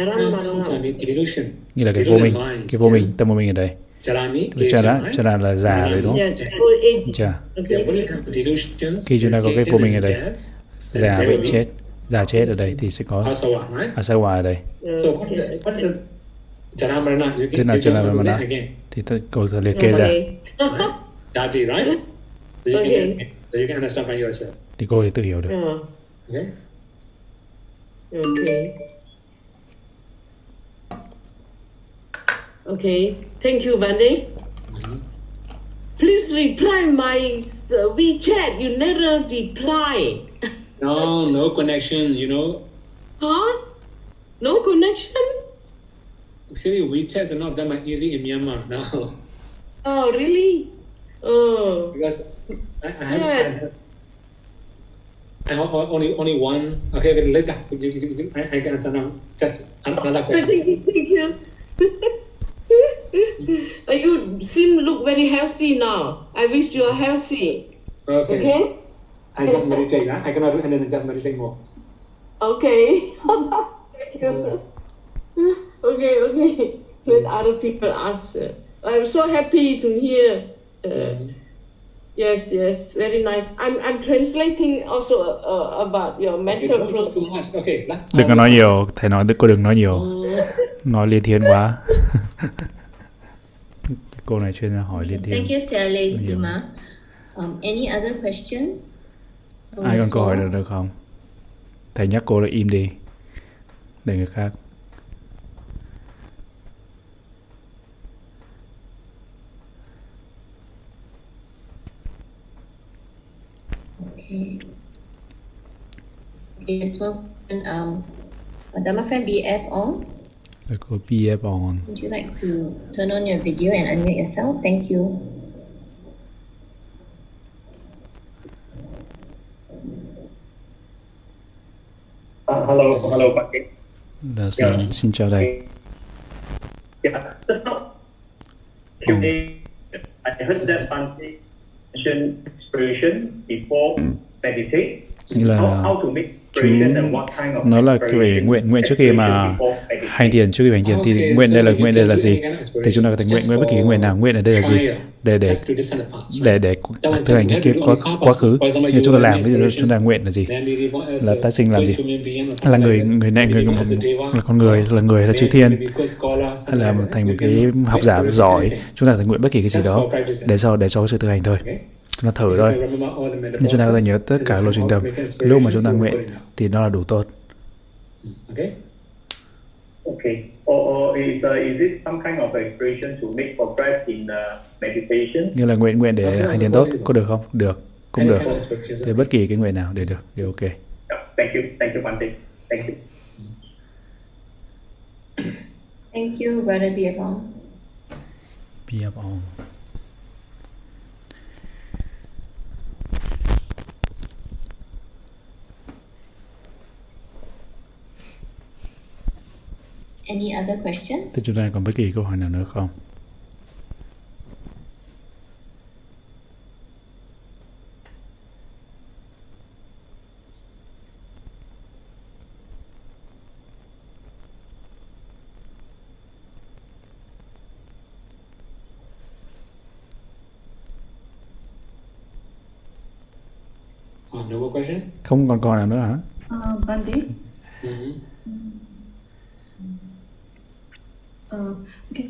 delusion. như là cái vô minh, cái vô minh, tâm vô minh ở đây. Chara, Chara là già rồi đúng không? Okay. only have delusions. Khi chúng ta có cái vô minh ở đây, già bị chết, già chết ở đây thì sẽ có Asawa, ở đây. Thế can, nào name again. Thì tôi cô sẽ liệt kê ra. Dati, right? So you Okay. can name it. so you can understand by yourself. Thì cô thì tự hiểu được. Okay. okay. Okay. Thank you, Bande. Please reply my uh, WeChat. You never reply. No, no connection. You know, Huh? No connection? actually WeChat is not that much easy in Myanmar now Oh, really? Oh. because I, I have. Yeah. I have I have only only one. Okay, later. You, you, you, I, I can answer now. Just another question. Thank you. Thank you. You seem look very healthy now. I wish you are healthy. Okay. Okay? I just meditate. Huh? I cannot do anything. Just meditate more. Okay. Thank you. Okay, okay. Let other people ask. I'm so happy to hear. Uh, yes, yes, very nice. I'm, I'm translating also uh, about your Okay, mental don't process. too much. Okay. la- Đừng có nói nhiều, thầy nói cô đừng nói nhiều. Nói liên thiên quá. cô này chuyên hỏi liên thiên. Thank you, Sally Tima. Um, any other questions? from Ai còn câu hỏi được được không? Thầy nhắc cô là im đi. Để người khác. Okay. Let's move on. Um, Dharma friend BF on. Rồi cô PF on. Would you like to turn on your video and unmute yourself? Thank you. Uh, hello, hello, Patrick. Là xin, xin chào thầy. Yeah, just now, today, I heard that Bante mentioned inspiration before meditate. Như là how, how to make chú inspiration and what kind of nó là cái về nguyện nguyện trước khi mà hành thiền trước khi hành thiền thì nguyện đây là nguyện đây là gì? Thì chúng ta có thể nguyện nguyện bất kỳ nguyện nào. Nguyện ở đây là gì? Để để để để thực hành cái quá, quá khứ. như chúng ta were làm ví dụ chúng ta nguyện là gì? là tái sinh làm gì? là người người này người một, là con người là người là chư thiên. hay là thành một cái học giả giỏi. chúng ta thể nguyện bất kỳ cái gì đó để sau để cho sự thực hành thôi? Chúng ta thử thôi nên chúng ta có thể nhớ tất cả lộ trình tập lúc mà chúng ta nguyện thì nó là đủ tốt Okay? Okay. Or, or is, uh, is it some kind of inspiration to make progress in meditation? như là nguyện nguyện để hành thiền tốt có được không được cũng được thì bất kỳ cái nguyện nào đều được đều ok thank you, thank you, Bante. Thank you. Thank you, Brother BF on. Any other questions? Thế chúng ta còn bất kỳ câu hỏi nào nữa không? No more question? Không còn câu nào nữa hả? Uh, Bande, Mm-hmm. Uh, okay,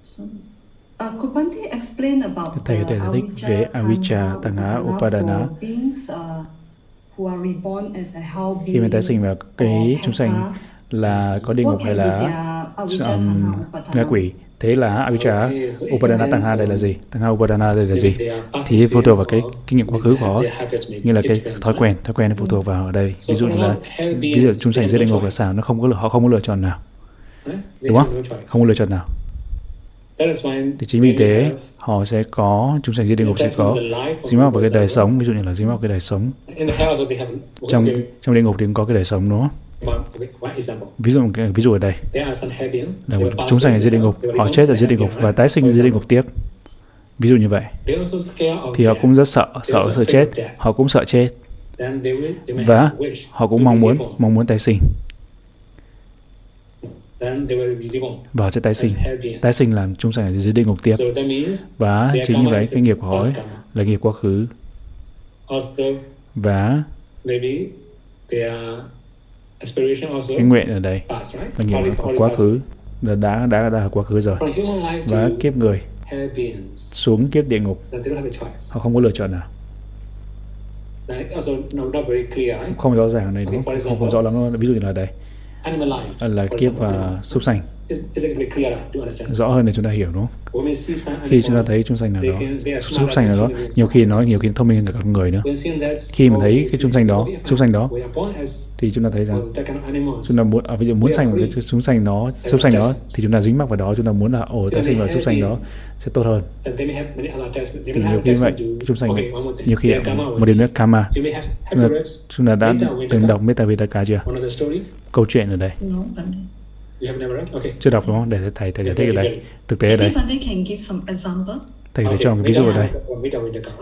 so uh, could Bande explain about Thầy có the thể giải thích về avijja, Avijja, Tanha, Upadana. beings uh, who are reborn as a hell being khi mà tái sinh vào cái chúng sanh là có địa ngục hay là avijja um, ngạ quỷ? Thế là avijja so it upadana tanga đây là gì? Tanga upadana đây là gì? thì phụ thuộc vào cái kinh nghiệm quá khứ của họ như là cái thói quen thói quen nó phụ thuộc vào ở đây. Ví dụ như là ví dụ chúng sanh dưới địa ngục là sao? Nó không có lựa- họ không có lựa chọn nào đúng không? không có lựa chọn nào. Thì chính vì thế họ sẽ có chúng sanh dưới địa ngục sẽ có dính mắc vào cái đời sống ví dụ như là dính mắc vào cái đời sống. Trong trong địa ngục thì cũng có cái đời sống đúng không? Example. ví dụ ví dụ ở đây. Là một chúng sanh ở dưới địa ngục. Họ chết ở dưới địa ngục và tái sinh dưới địa ngục tiếp. Ví dụ như vậy. Thì họ cũng rất sợ sợ sợ chết. họ cũng sợ chết. Then they will, they may và họ cũng mong muốn mong muốn tái sinh Then they will be reborn và sẽ tái sinh. tái sinh làm chúng sanh ở dưới địa ngục tiếp. Và chính như vậy cái nghiệp của họ ấy là nghiệp quá khứ. Và cái nguyện ở đây là nghiệp của quá khứ đã đã đã, đã là quá khứ rồi. Và kiếp người xuống kiếp địa ngục. Họ không có lựa chọn nào. Không rõ ràng Okay, đúng không? không rõ lắm. ví dụ như là đây. Là kiếp và animal. súc sanh Is, is it very clear to understand? rõ hơn để chúng ta hiểu đúng không? Khi chúng ta thấy chúng sanh nào they đó súc sanh nào đó nhiều khi nó nhiều khi thông minh hơn cả con người nữa. Khi mà thấy we cái chúng sanh đó súc sanh đó thì chúng ta thấy rằng chúng ta muốn à, ví dụ muốn sanh free. cái chúng sanh đó súc sanh đó thì chúng ta dính mắc vào đó chúng ta muốn là ồ tái sinh vào súc sanh đó sẽ tốt hơn. Thì nhiều have khi vậy chúng sanh okay, one more thing. nhiều khi một điểm nữa karma chúng ta, chúng ta đã từng đọc Metta Vitaka chưa? Câu chuyện ở đây Read? Okay. chưa đọc đúng không? Để thầy thầy giải thích ở đây. thực tế ở đây. Thầy Okay, cho một ví dụ ở đây?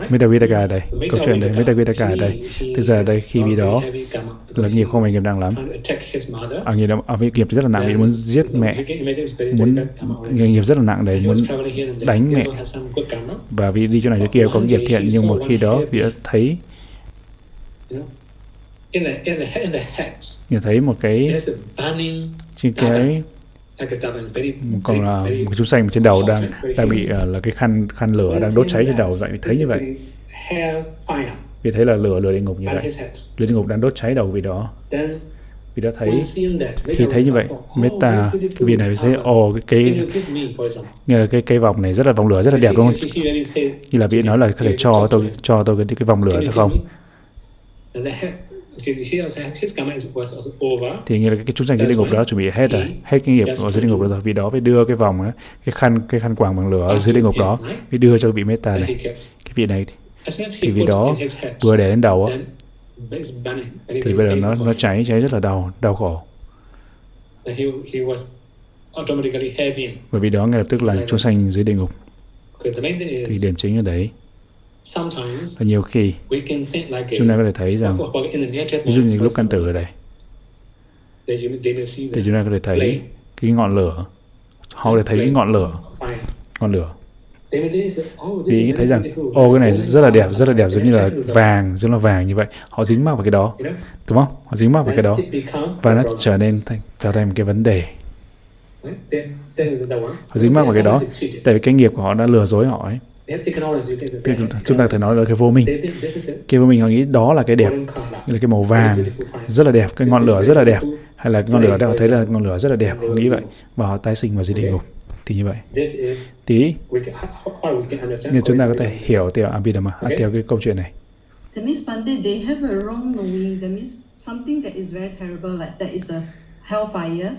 Metta Vitaka ở đây. Câu chuyện Metta Vitaka ở đây. he- he thực ra ở đây khi vì đó because nghiệp he không phải nghiệp nặng lắm. trying to attack his mother. à, nghiệp, à, nghiệp rất là nặng vì muốn giết mẹ. muốn nghiệp rất là nặng đấy He muốn đánh He mẹ. và vì đi chỗ này chỗ kia có nghiệp thiện nhưng một khi đó vì đã thấy nhìn thấy một cái trên cái a diamond, very còn là một chúng sanh trên đầu đang đang bị ờ, là cái khăn khăn lửa đang đốt cháy trên đầu vậy thấy như vậy. vì thấy là lửa lửa địa ngục như vậy. lửa địa ngục đang đốt cháy đầu vì đó. Vì đã thấy khi thấy như vậy meta cái vị này thấy ồ cái cái cái cây vòng này rất là vòng lửa rất là đẹp đúng không? Như là vị nói là có thể cho tôi cho tôi cái cái vòng lửa "Can được không give me?" And the head, okay, he also has- his karma is- was also over. thì như là cái chúng sanh dưới địa ngục đó chuẩn bị hết rồi. Hết cái nghiệp ở dưới địa ngục đó rồi. Vì đó phải đưa cái vòng á, cái khăn cái khăn quàng bằng lửa ở dưới địa ngục đó. phải đưa cho vị meta này. cái vị này thì vì đó vừa để lên đầu á, thì bây giờ nó nó cháy cháy rất là đau đau khổ. Then he he was automatically heavy. bởi vì đó ngay lập tức là chúng sanh dưới địa ngục thì điểm chính ở đấy và nhiều khi we can think like chúng ta có thể thấy rằng ví dụ như lúc căn tử ở đây. Thì the chúng ta có thể thấy cái ngọn lửa. Họ có thể thấy cái ngọn lửa. Ngọn lửa. Oh, thì is thấy rằng ô cái này rất là đẹp rất là đẹp giống như là vàng giống là vàng như vậy. Họ dính mắc vào cái đó đúng không? Họ dính mắc vào cái đó. Và nó trở nên thành trở thành một cái vấn đề. Họ dính mắc vào cái đó. Tại vì cái nghiệp của họ đã lừa dối họ ấy Chúng ta có thể nói là cái vô minh. They think this is a cái vô minh họ nghĩ đó là cái đẹp. Là cái màu very vàng rất là đẹp. Cái ngọn lửa rất là đẹp. Beautiful. hay là ngọn lửa đang thấy là ngọn lửa rất là đẹp. Họ nghĩ vậy. và họ tái sinh vào dưới địa ngục. Thì như vậy. This is tí. we can, how, how we can understand. nhưng chúng ta có thể hiểu theo Abhidhamma à, theo cái câu chuyện này. That means Bande, they have a wrong knowing. That means something that is very terrible, like that is a.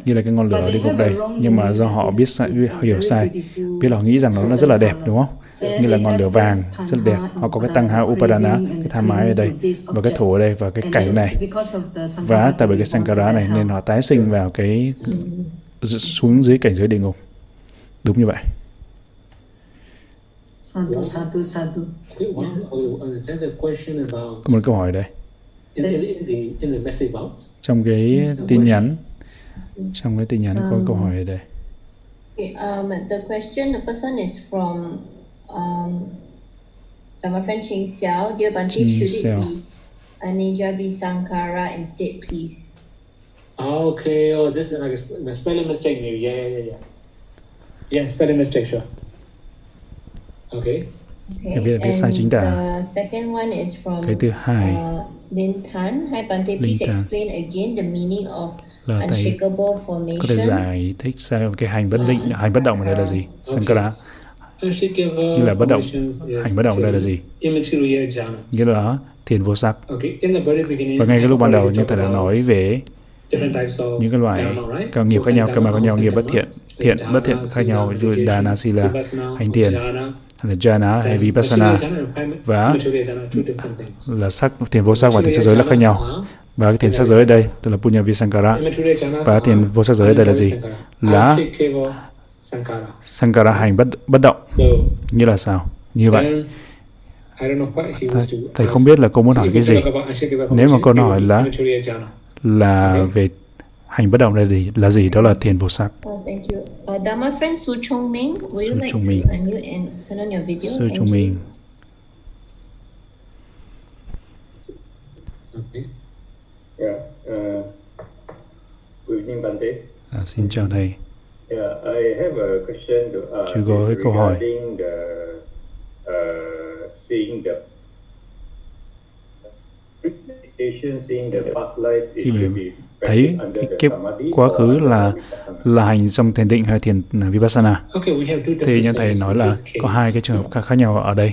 như là cái ngọn lửa have a đây nhưng mà do họ biết sai, hiểu sai biết là họ nghĩ rằng nó rất là đẹp đúng không? Như là ngọn lửa vàng rất là đẹp họ có cái tăng ha upadana cái tham ái ở đây và cái thủ ở đây và cái cảnh này. Because of the và tại vì they cái sankara này nên họ tái sinh vào cái xuống dưới cảnh giới địa ngục. Đúng như vậy. Oh, có một câu hỏi đây. trong cái tin nhắn trong cái tin nhắn có câu hỏi ở đây Okay, um, the question, the first one is from um, my friend Ching Xiao. Dear Bante, should it be Anijabi Sankara instead, please? Okay, oh, this is like a, s- a spelling mistake, maybe. Yeah, yeah, yeah, yeah. Yeah, spelling mistake, sure. Okay. Okay. Viết viết sai chính tả. The second one is from cái thứ hai uh, Lin Tan. Hi Bante, please explain again the meaning of là formation. Có thể giải thích sao cái hành bất định, hành bất động ở đây là gì? Sankara. Như là bất động, hành bất động ở đây là gì? Nghĩa là thiền vô sắc. Và ngay cái lúc ban đầu như thầy đã nói về những cái loại các nghiệp khác nhau, karma khác nhau, nghiệp bất thiện, thiện, bất thiện khác nhau, dụ Dana, Sila, hành thiền, hay là Jhana hay Vipassana và là sắc thiền vô sắc và thiền sắc giới là khác nhau và cái thiền sắc giới ở đây tức là Punya Visankara và thiền vô sắc giới ở đây là gì là Sankara hành bất bất động như là sao như vậy thầy, thầy không biết là cô muốn hỏi cái gì nếu mà cô hỏi là là về hành bất động là gì là gì đó là thiền vô sắc oh, thank you. Uh, friend Su Chong Ming would you Su like Chong to Ming. unmute and turn on your video Su Thank Chong you. Minh Okay. Yeah. Uh, good evening, Bante. à, xin chào thầy Yeah, I have a question to ask. Chưa có It's cái câu hỏi. regarding the uh, seeing the meditation, seeing the past lives, it Khi mình thấy kiếp quá khứ là vipassana? là hành trong thiền định hay thiền vipassana. Okay, we have two thì như thầy nói là có hai cái trường hợp khác, khác nhau ở đây.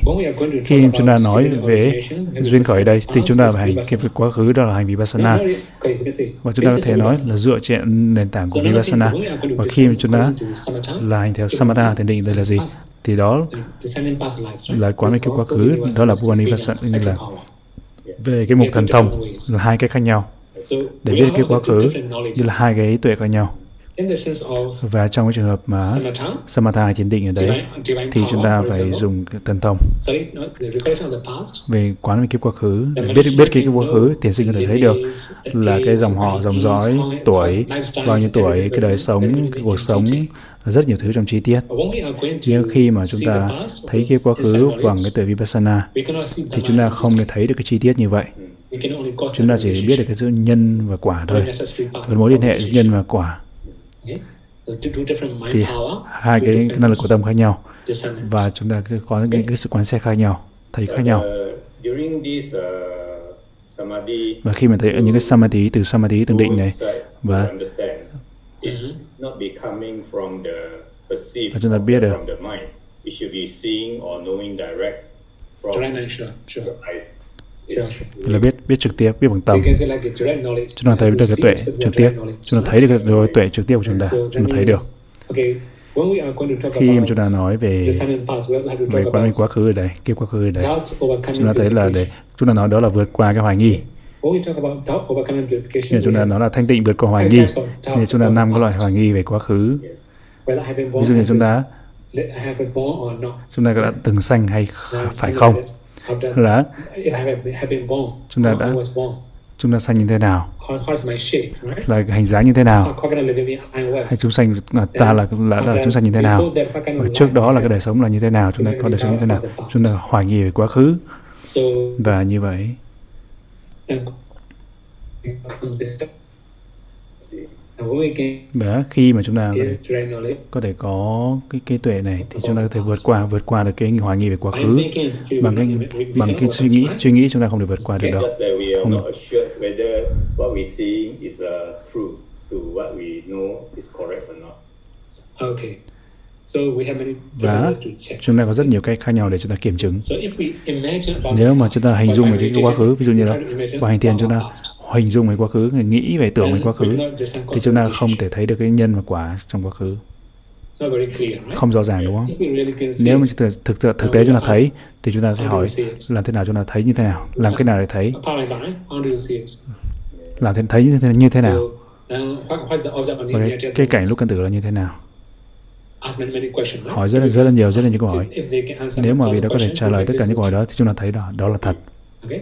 Khi chúng ta nói về orientation, we have duyên khởi đây thì chúng ta phải hành vipassana. cái quá khứ đó là hành vipassana. và chúng ta có thể of nói vipassana. là dựa trên nền tảng của vipassana. when we are going to và khi chúng ta là hành theo samatha thiền định đây là gì? Thì đó là quán về cái quá khứ đó là Vipassana, Purvani being a Vipassana là power. Về cái mục thần thông là hai cái khác nhau. Để biết cái quá khứ như là hai cái tuệ khác nhau. Và trong cái trường hợp mà samatha, thiền định ở đấy thì chúng ta phải dùng thần thông. Về quán về kiếp quá khứ để biết biết cái quá khứ thiền sinh có thể thấy được là cái dòng họ dòng dõi tuổi bao nhiêu tuổi cái đời sống cái cuộc sống rất nhiều thứ trong chi tiết. Nhưng khi mà chúng ta thấy cái quá khứ bằng cái tuệ vipassana thì chúng ta không thể thấy được cái chi tiết như vậy. Chúng ta chỉ biết được cái sự nhân và quả thôi. Necessary mối liên hệ giữa nhân và quả thì hai cái năng lực của tâm khác nhau. Và chúng ta có có cái, cái sự quan sát khác nhau thấy khác nhau. Và khi mà thấy những cái samadhi từ samadhi từng định này và understand, it not be coming from the perceived Và chúng ta biết được. from the mind. It should be seeing or knowing direct from Direct knowledge, sure, sure, the eyes. sure, sure. là biết biết trực tiếp biết bằng tâm We can say like a direct knowledge. chúng ta thấy được cái tuệ trực tiếp chúng ta thấy được cái rồi tuệ trực tiếp của chúng ta chúng ta thấy được Okay, when we are going to talk khi mà about chúng ta nói về descending past, we also have to về talk quán about quá khứ ở đây kiếp quá khứ ở đây doubt overcoming chúng ta thấy là để chúng ta nói đó là vượt qua cái hoài nghi Nên chúng ta nói là thanh tịnh vượt qua hoài nghi nên chúng ta năm cái loại hoài nghi về quá khứ. Ví born dụ như chúng ta chúng ta đã từng sanh hay phải không? là? Chúng ta đã- chúng ta sanh như thế nào? Là hình dáng như thế nào? Hay chúng sanh là ta là là, là chúng sanh như thế nào? và trước đó là cái đời sống là như thế nào? Chúng ta có đời sống như thế nào? chúng ta hoài nghi về quá khứ. Và như vậy can và khi mà chúng ta có thể, có thể có cái cái tuệ này thì chúng ta có thể vượt qua vượt qua được cái hoài nghi về quá khứ bằng cái bằng cái suy nghĩ suy nghĩ chúng ta không thể vượt qua được đâu Không. not assured whether what we see is uh, true to what we know is correct or not. Okay. Và chúng ta có rất nhiều cách khác nhau để chúng ta kiểm chứng. So if we imagine about nếu mà chúng ta hình dung về cái quá khứ ví dụ như là qua hành about chúng ta hình dung về quá khứ nghĩ về tưởng về quá khứ thì chúng ta không thể thấy được cái nhân và quả trong quá khứ. Không rõ ràng đúng không? Nếu mà thực thực, thực, tế chúng ta thấy thì chúng ta sẽ hỏi làm thế nào chúng ta thấy như thế nào? Làm cái nào để thấy? Làm thế thấy như thế, như thế nào? và cái, cái cảnh lúc căn tử là như thế nào Ask many, many questions, right? Hỏi rất là rất là nhiều rất là nhiều câu hỏi If they can answer nếu mà vị the đó có thể trả we lời tất cả những câu hỏi đó thì chúng ta thấy đó đó là thật Okay.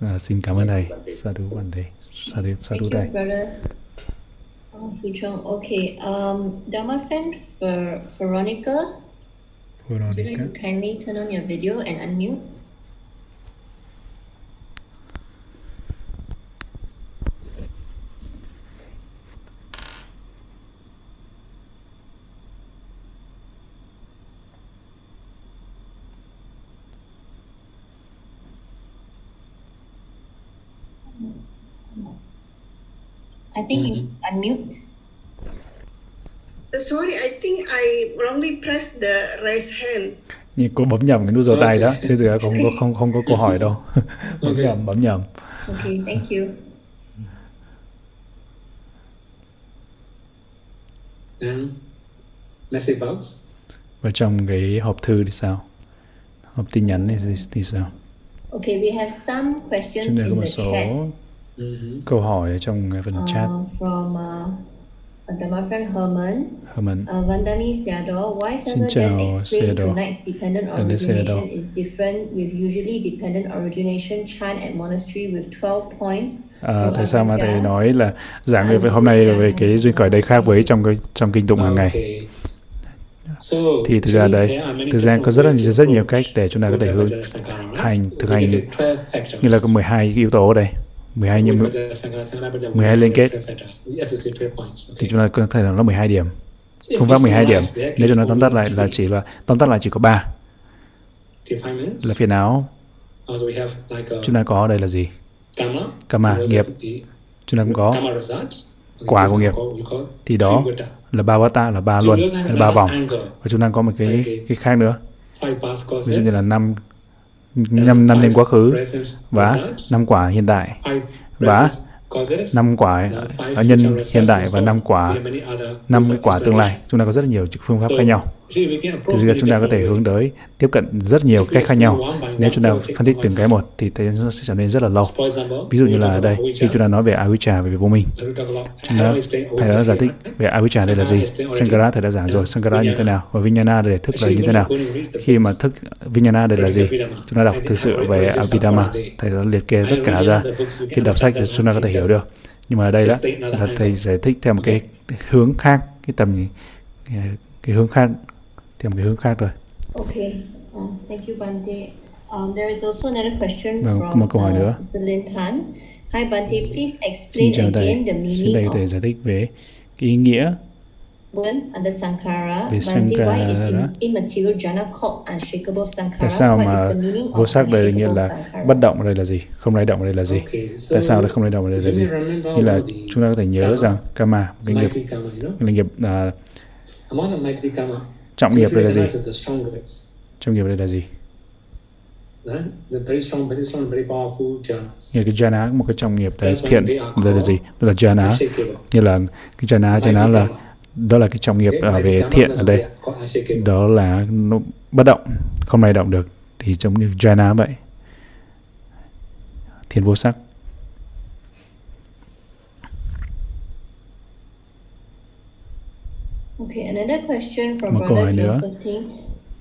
À, xin cảm ơn thầy sa thú văn thầy sa thú sa thú thầy brother. Oh, Suchong. Okay. Um, Dharma friend for Veronica, would you like Veronica to kindly turn on your video and unmute? I think mm -hmm. you unmute. Uh, sorry, I think I wrongly pressed the raise hand. Nhưng cô bấm nhầm cái nút giơ okay. tay đó, chứ thực ra không có không không có câu hỏi đâu. bấm okay. nhầm, bấm nhầm. Okay, thank you. And message box. Và trong cái hộp thư thì sao? Hộp tin nhắn thì, thì sao? Okay, we have some questions in the số chat. Mm-hmm. câu hỏi ở trong phần uh, chat. From uh, the my friend Herman. Herman. Uh, Vandami Seador, why Seador just explained tonight's dependent origination is different with usually dependent origination chant at monastery with 12 points. À, tại sao mà thầy nói là giảng về hôm nay về cái duyên khởi đây khác với trong cái trong kinh tụng hàng ngày? thì thực ra đây thực ra có rất là rất nhiều cách để chúng ta có thể hướng thành thực hành như là có 12 yếu tố ở đây 12 nhiệm 12 liên kết. thì chúng ta có thể là nó 12 điểm. Phương pháp 12 điểm. nếu chúng ta tóm tắt lại là chỉ là tóm tắt lại chỉ có 3 là phiền não chúng ta có đây là gì? Karma nghiệp. chúng ta cũng có. Quả của nghiệp. thì đó là ba vata là ba luân là ba vòng. và chúng ta có một cái cái khác nữa. Ví dụ như là năm năm năm 年 quá khứ. Và năm quả hiện tại. Và năm quả ở nhân hiện tại và năm quả. năm quả tương lai chúng ta có rất là nhiều phương pháp khác nhau. thì chúng ta có thể hướng tới tiếp cận rất nhiều cách khác nhau. nếu chúng ta phân tích từng cái một thì nó sẽ trở nên rất là lâu. Ví dụ như là ở đây khi chúng ta nói về avijja về vô minh chúng ta thầy đã giải thích về avijja đây là gì sankara thầy đã giảng rồi sankara như thế nào và vijnana để thức là như thế nào. khi mà thức vijnana đây là gì? Chúng ta đọc thực sự về abhidhamma. thầy đã liệt kê tất cả ra. khi đọc sách thì chúng ta có thể hiểu được nhưng mà ở đây đó là thầy giải thích theo một cái hướng khác cái tầm cái hướng khác theo một cái hướng khác rồi. Okay, uh, thank you Bante. Um, there is also another question vâng, from một câu hỏi nữa. Uh, Sister Lin Tan. Hi Bante, please explain again đây. the meaning đây có thể giải thích về cái ý nghĩa under Sankara, về Sankara why is immaterial jhana called unshakable Sankara? Tại sao mà vô sắc đây nghĩa là bất động ở đây là gì? Không lay động ở đây là gì? Tại sao lại không lay động ở đây là gì? Như là chúng ta có thể nhớ rằng karma, cái nghiệp, cái nghiệp uh, trọng nghiệp đây là gì? Trọng nghiệp đây là gì? Như cái jhana một cái trọng nghiệp đấy thiện đây là gì? Đây là jhana. như là cái jhana jhana là đó là cái trọng nghiệp uh, về thiện ở đây. đó là nó bất động không lay động được. Thì giống như jhana vậy. Thiên vô sắc. Okay, another question from Một Brother Joseph Ting.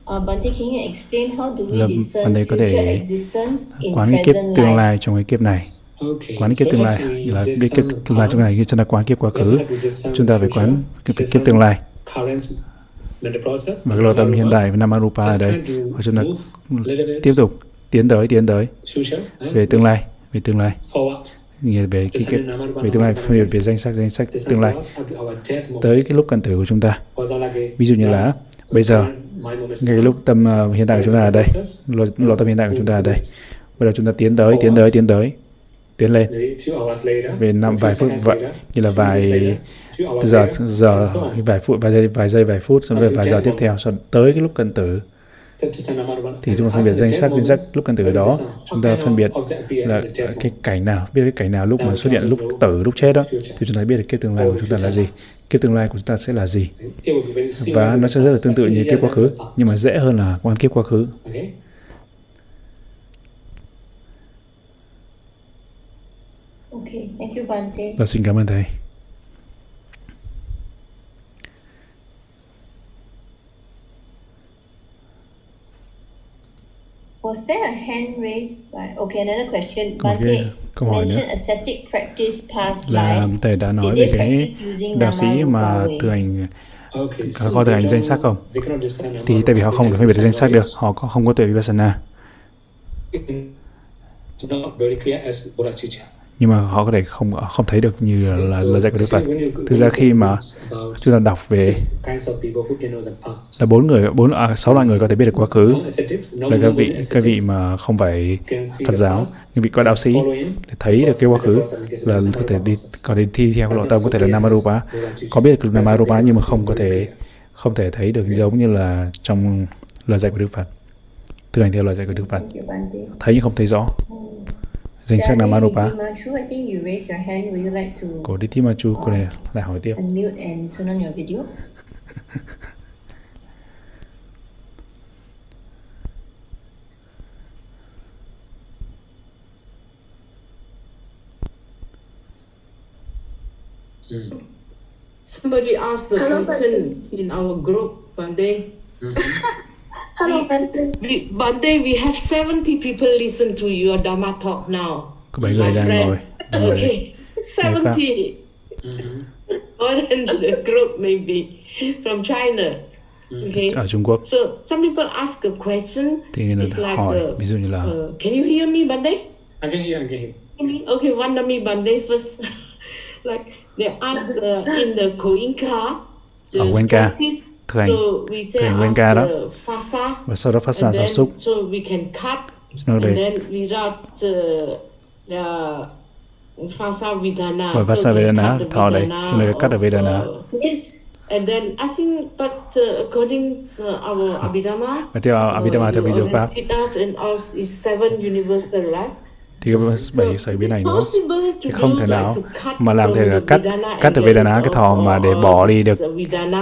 Uh, Bante, can you explain how do we discern future existence in quán cái kiếp tương lai trong cái kiếp này? Quán cái kiếp tương lai là cái kiếp tương lai trong này chúng ta quán kiếp quá khứ, chúng ta phải quán cái kiếp tương lai. Và cái lộ tâm hiện tại với Namarupa ở đây, và chúng ta tiếp tục tiến tới, tiến tới. Về tương lai, về tương lai. về cái, cái về tương lai biệt về danh sách danh sách tương lai. tới cái lúc cần tử của chúng ta. Ví dụ như là bây giờ ngay lúc tâm uh, hiện tại của chúng ta ở đây lộ, lộ tâm hiện tại của chúng ta ở đây. bây giờ chúng ta tiến tới tiến tới tiến tới tiến lên. Về năm vài phút vậy như là vài giờ giờ vài phút vài giây vài giây vài phút xong rồi vài giờ tiếp theo sau tới cái lúc cần tử. Thì chúng ta phân biệt danh sách danh sách lúc cần tử đó. chúng ta phân biệt là cái cảnh nào biết cái cảnh nào lúc mà xuất hiện lúc tử lúc chết đó thì chúng ta biết được kiếp tương lai của chúng ta là gì. kiếp tương lai của chúng ta sẽ là gì? Và nó sẽ rất là tương tự như kiếp quá khứ nhưng mà dễ hơn là quan kiếp quá khứ Okay, thank you Bante. Và xin cảm ơn thầy. Was there a hand raised by? Okay, another question. Bante câu hỏi nữa ascetic practice past là thầy đã nói về cái đạo sĩ mà thực hành có, có thực hành danh sắc không? Thì tại vì họ không được phân biệt danh sắc được, họ có không có tuệ vipassana. Nhưng mà họ có thể không không thấy được như là lời dạy của Đức Phật. Thực ra khi mà chúng ta đọc về là bốn người bốn à, sáu loại người có thể biết được quá khứ. Là các vị các vị mà không phải Phật giáo những vị có đạo sĩ để thấy được cái quá khứ là có thể đi có thể thi theo lộ tâm có thể là Namarupa. Có biết được Namarupa nhưng mà không có thể không thể thấy được giống như là trong lời dạy của Đức Phật thực hành theo lời dạy của Đức Phật. Thấy nhưng không thấy rõ danh sách là Marupa Cô đi tìm Machu cô này lại hỏi tiếp. Unmute and turn on your video. Somebody asked the question in our group one day. Hello, Bante. Day we have 70 people listen to your Dharma talk now. có bảy người My đang friend. ngồi Okay, 70. More than the group maybe from China. Okay. ở Trung Quốc So some people ask a question. thì người It's ta like, hỏi uh, ví dụ như là uh, can you hear me, Bande? I can hear, I can hear. Okay, one of me Bande first. like they ask uh, in the Koinka. the Ở Cuenca, practice, thực hành- so we say thực hành Cuenca đó. after Fasa, và sau đó phát xạ then, xúc so we can cut nó and đây then without uh, uh, Fasa Vedana. Và so we Vedana, thọ Vedana chúng ta cắt of, Vedana. uh, and then I think, but uh, according to our Abhidhamma, và theo Abhidhamma theo uh, dụ Pháp and all is seven universal, right? Thì bảy sợi biến này nữa thì không thể nào mà làm thể là cắt cắt được Vedana cái thọ mà để bỏ đi được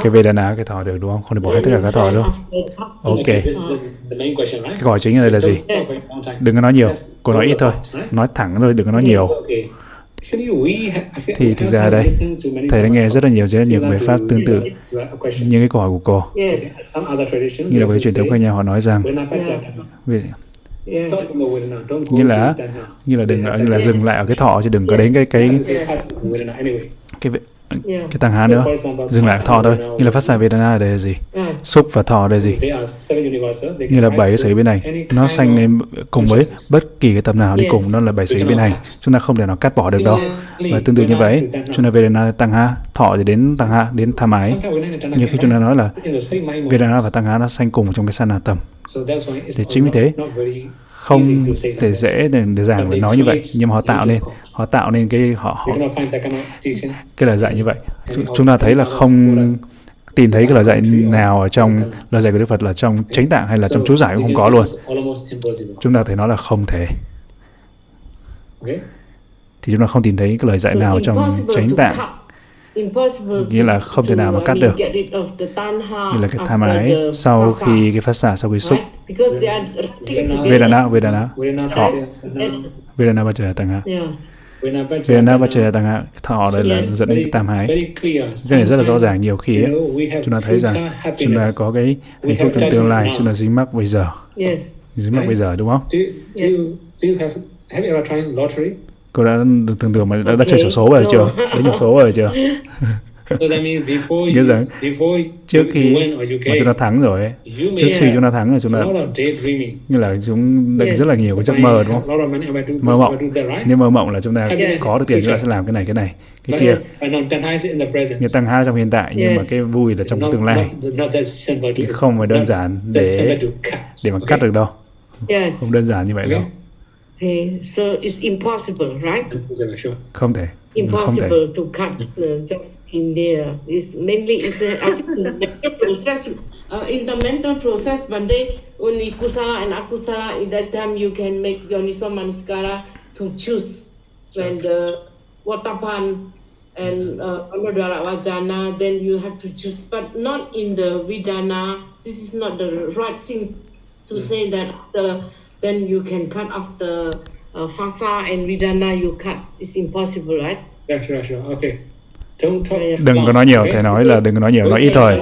cái Vedana cái thọ được đúng không? Không thể bỏ hết tất cả các thọ đúng không ok. Okay, this, this is the main question, right? cái câu hỏi chính ở đây là gì? Đừng có nói nhiều. Cô nói ít thôi. nói thẳng thôi đừng có nói nhiều. Okay. Actually, we have, actually, thì thực ra đây listened to many thầy đã nghe rất là nhiều rất là nhiều bài pháp tương tự như cái câu hỏi của cô. Yes. Some other tradition, như là với truyền thống của nhà họ nói rằng Venapachatana. Như là như là đừng như là dừng lại ở cái thọ chứ đừng có đến cái cái cái cái. Cái tăng há nữa. Dừng lại thọ thôi. Như là phát xạ Vedana ở đây là gì? Xúc và thọ ở đây là gì như là bảy cái sợi bên này. nó sanh lên cùng với bất kỳ cái tập nào đi cùng nó là bảy sợi bên này. chúng ta không thể nào cắt bỏ được đâu. và tương tự như vậy chúng ta Vedana tăng ha thọ thì đến tăng ha đến tham ái can khi chúng ta nói là Vedana và tăng ha nó sanh cùng trong cái san tầm So that's why it's Thì chính vì thế, not very không thể dễ để, để giảng và nói như vậy nhưng mà họ tạo nên họ tạo nên cái họ, họ cái lời dạy như vậy. Chúng ta thấy là không tìm thấy cái lời dạy nào ở trong lời dạy của Đức Phật là trong chánh tạng hay là trong chú giải cũng không có luôn. chúng ta thể nói là không thể. Thì chúng ta không tìm thấy cái lời dạy nào trong chánh tạng Nghĩa là to- không thể nào mà cắt được. get rid of the tanha như là cái tham ái the sau khi cái phát xạ sau khi xúc. Vedana- Vedana thọ Vedana- Vajra Yes. Vedana Vajra Tăng Hạ thọ đây là dẫn đến cái tam It's ái. very clear. cái này rất là rõ ràng nhiều khi You ấy, chúng ta thấy rằng chúng ta có cái hạnh phúc have trong tương lai chúng ta dính mắc bây giờ. Yes. dính mắc bây giờ đúng không Cô đã thường thường mà đã, đã chơi Okay. sổ số giờ chưa? Đánh nhầm số giờ chưa? So that means before Nhớ you, rằng before trước khi mà chúng ta thắng rồi ấy, trước khi chúng ta thắng rồi chúng a ta lot of daydreaming. như là chúng Yes. rất là nhiều cái giấc mơ đúng a không mơ mộng. nếu mơ mộng là chúng ta Yes. có được tiền chúng ta sẽ làm cái này cái này cái kia. như tăng ha trong hiện tại nhưng mà cái vui là trong not, tương lai. không phải đơn giản để để mà okay? cắt được đâu. Không đơn giản như vậy đâu Okay? Okay. So it's impossible, right? Sure, sure. không thể Impossible to cut uh, just in there. It's mainly it's a, think the mental process. Uh, in the mental process, one they only kusala and akusala. In that time, you can make yoniso manaskara to choose when the watapan and uh, anodara vajana. Then you have to choose, but not in the vidana. This is not the right thing to say that after then you can cut after uh, fasa and vidana you cut. It's impossible, right? Yeah, sure, sure. Okay. Don't talk Yeah. đừng có nói nhiều okay? thầy nói là đừng có nói nhiều nói ít thôi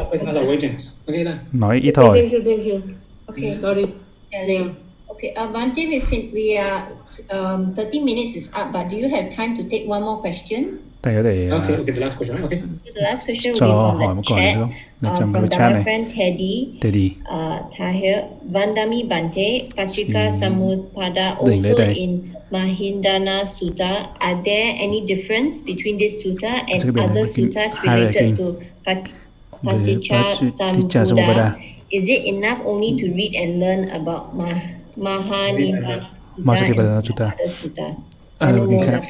nói ít thôi Thank you, thank you. Okay. Sorry. Yeah, like, okay, uh, Bante, we, we are, um, 30 minutes is up, but do you have time to take one more question? Thầy okay, okay, the last question, okay. The last question will be from the chat. Uh, from my friend Teddy. Teddy. Uh, Tahir Vandami Bante Pachika. Samudpada also in Mahindana Sutta. Are there any difference between this sutta and other suttas related to Paticha Sambuddha? Is it enough only to read and learn about Mah Mahanibbana Sutta and other suttas? Anumodha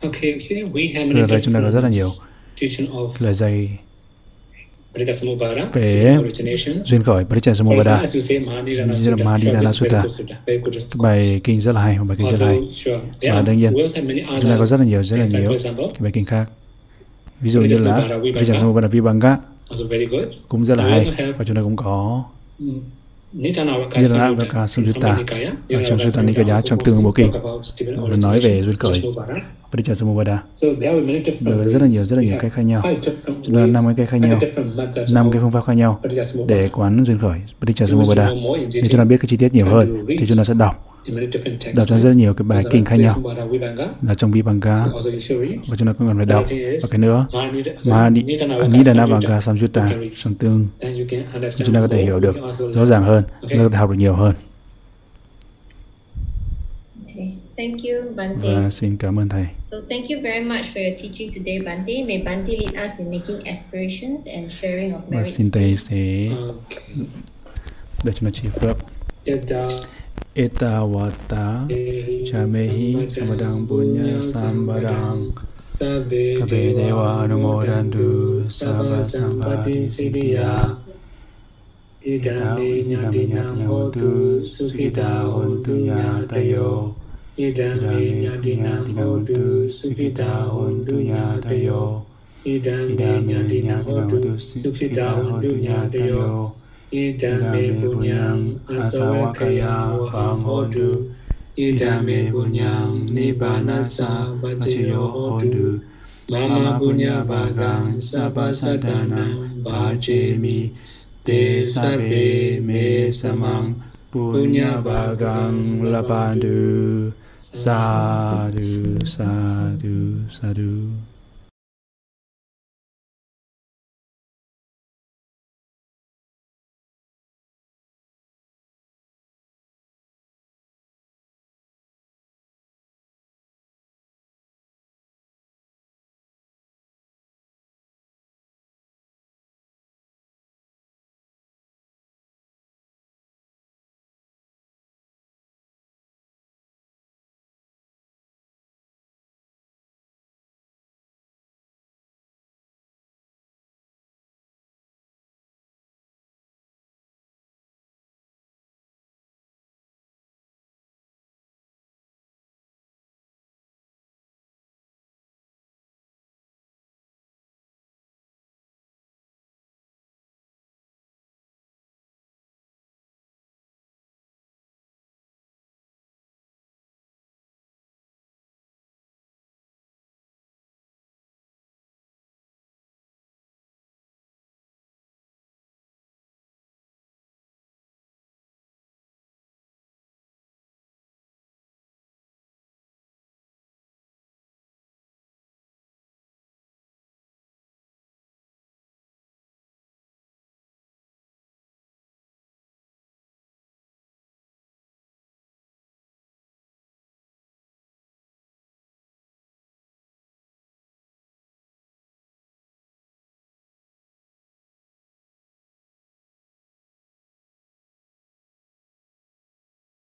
Từ đây chúng ta có rất là nhiều lời dạy về duyên khởi Parichasamubhada như là Mahadinana Sutta bài kinh rất là hay bài kinh rất hay. và đương nhiên chúng ta có rất là nhiều rất là nhiều bài kinh khác. Ví dụ như là Parichasamubhada Vibhanga. Cũng rất là hay và chúng ta cũng có Niranavaraka Samyutta ở trong Sutta Nikaya trong tương bộ kinh. Nói về duyên khởi. Parichasamubhada được rất là nhiều rất là nhiều cách khác nhau. chúng ta năm cái cách khác nhau. năm cái phương pháp khác nhau để quán duyên khởi. Parichasamubhada nếu chúng ta biết cái chi tiết nhiều hơn thì chúng ta sẽ đọc đọc cho rất nhiều cái bài kinh khác nhau. Là trong Vibhanga và chúng ta cũng cần phải đọc và cái nữa. Mà Nidana Vanga Samyutta trong tương. Chúng ta có thể hiểu được rõ ràng hơn. Chúng ta có thể học được nhiều hơn. Thank you, Bante. Và xin cảm ơn thầy. So thank you very much for your teaching today, Bante. May Bante lead us in making aspirations and sharing of merit. Và xin thầy sẽ để chúng ta chỉ phước. Ita wata jamehi samadang punya sambarang. Kabe dewa anumodandu sabah sampati siddhya Idami nyati nyatu sukita untunya tayo. Idami nyati nyatu sukita untunya tayo. Idami nyati nyamotu sukita untunya tayo idame punyam asawakaya pamodu idame punyam nibanasa vajayo hodu. mama punya bagang sabasadana bajemi te sabe me samang punya bagang labandu sadu sadu sadu, sadu.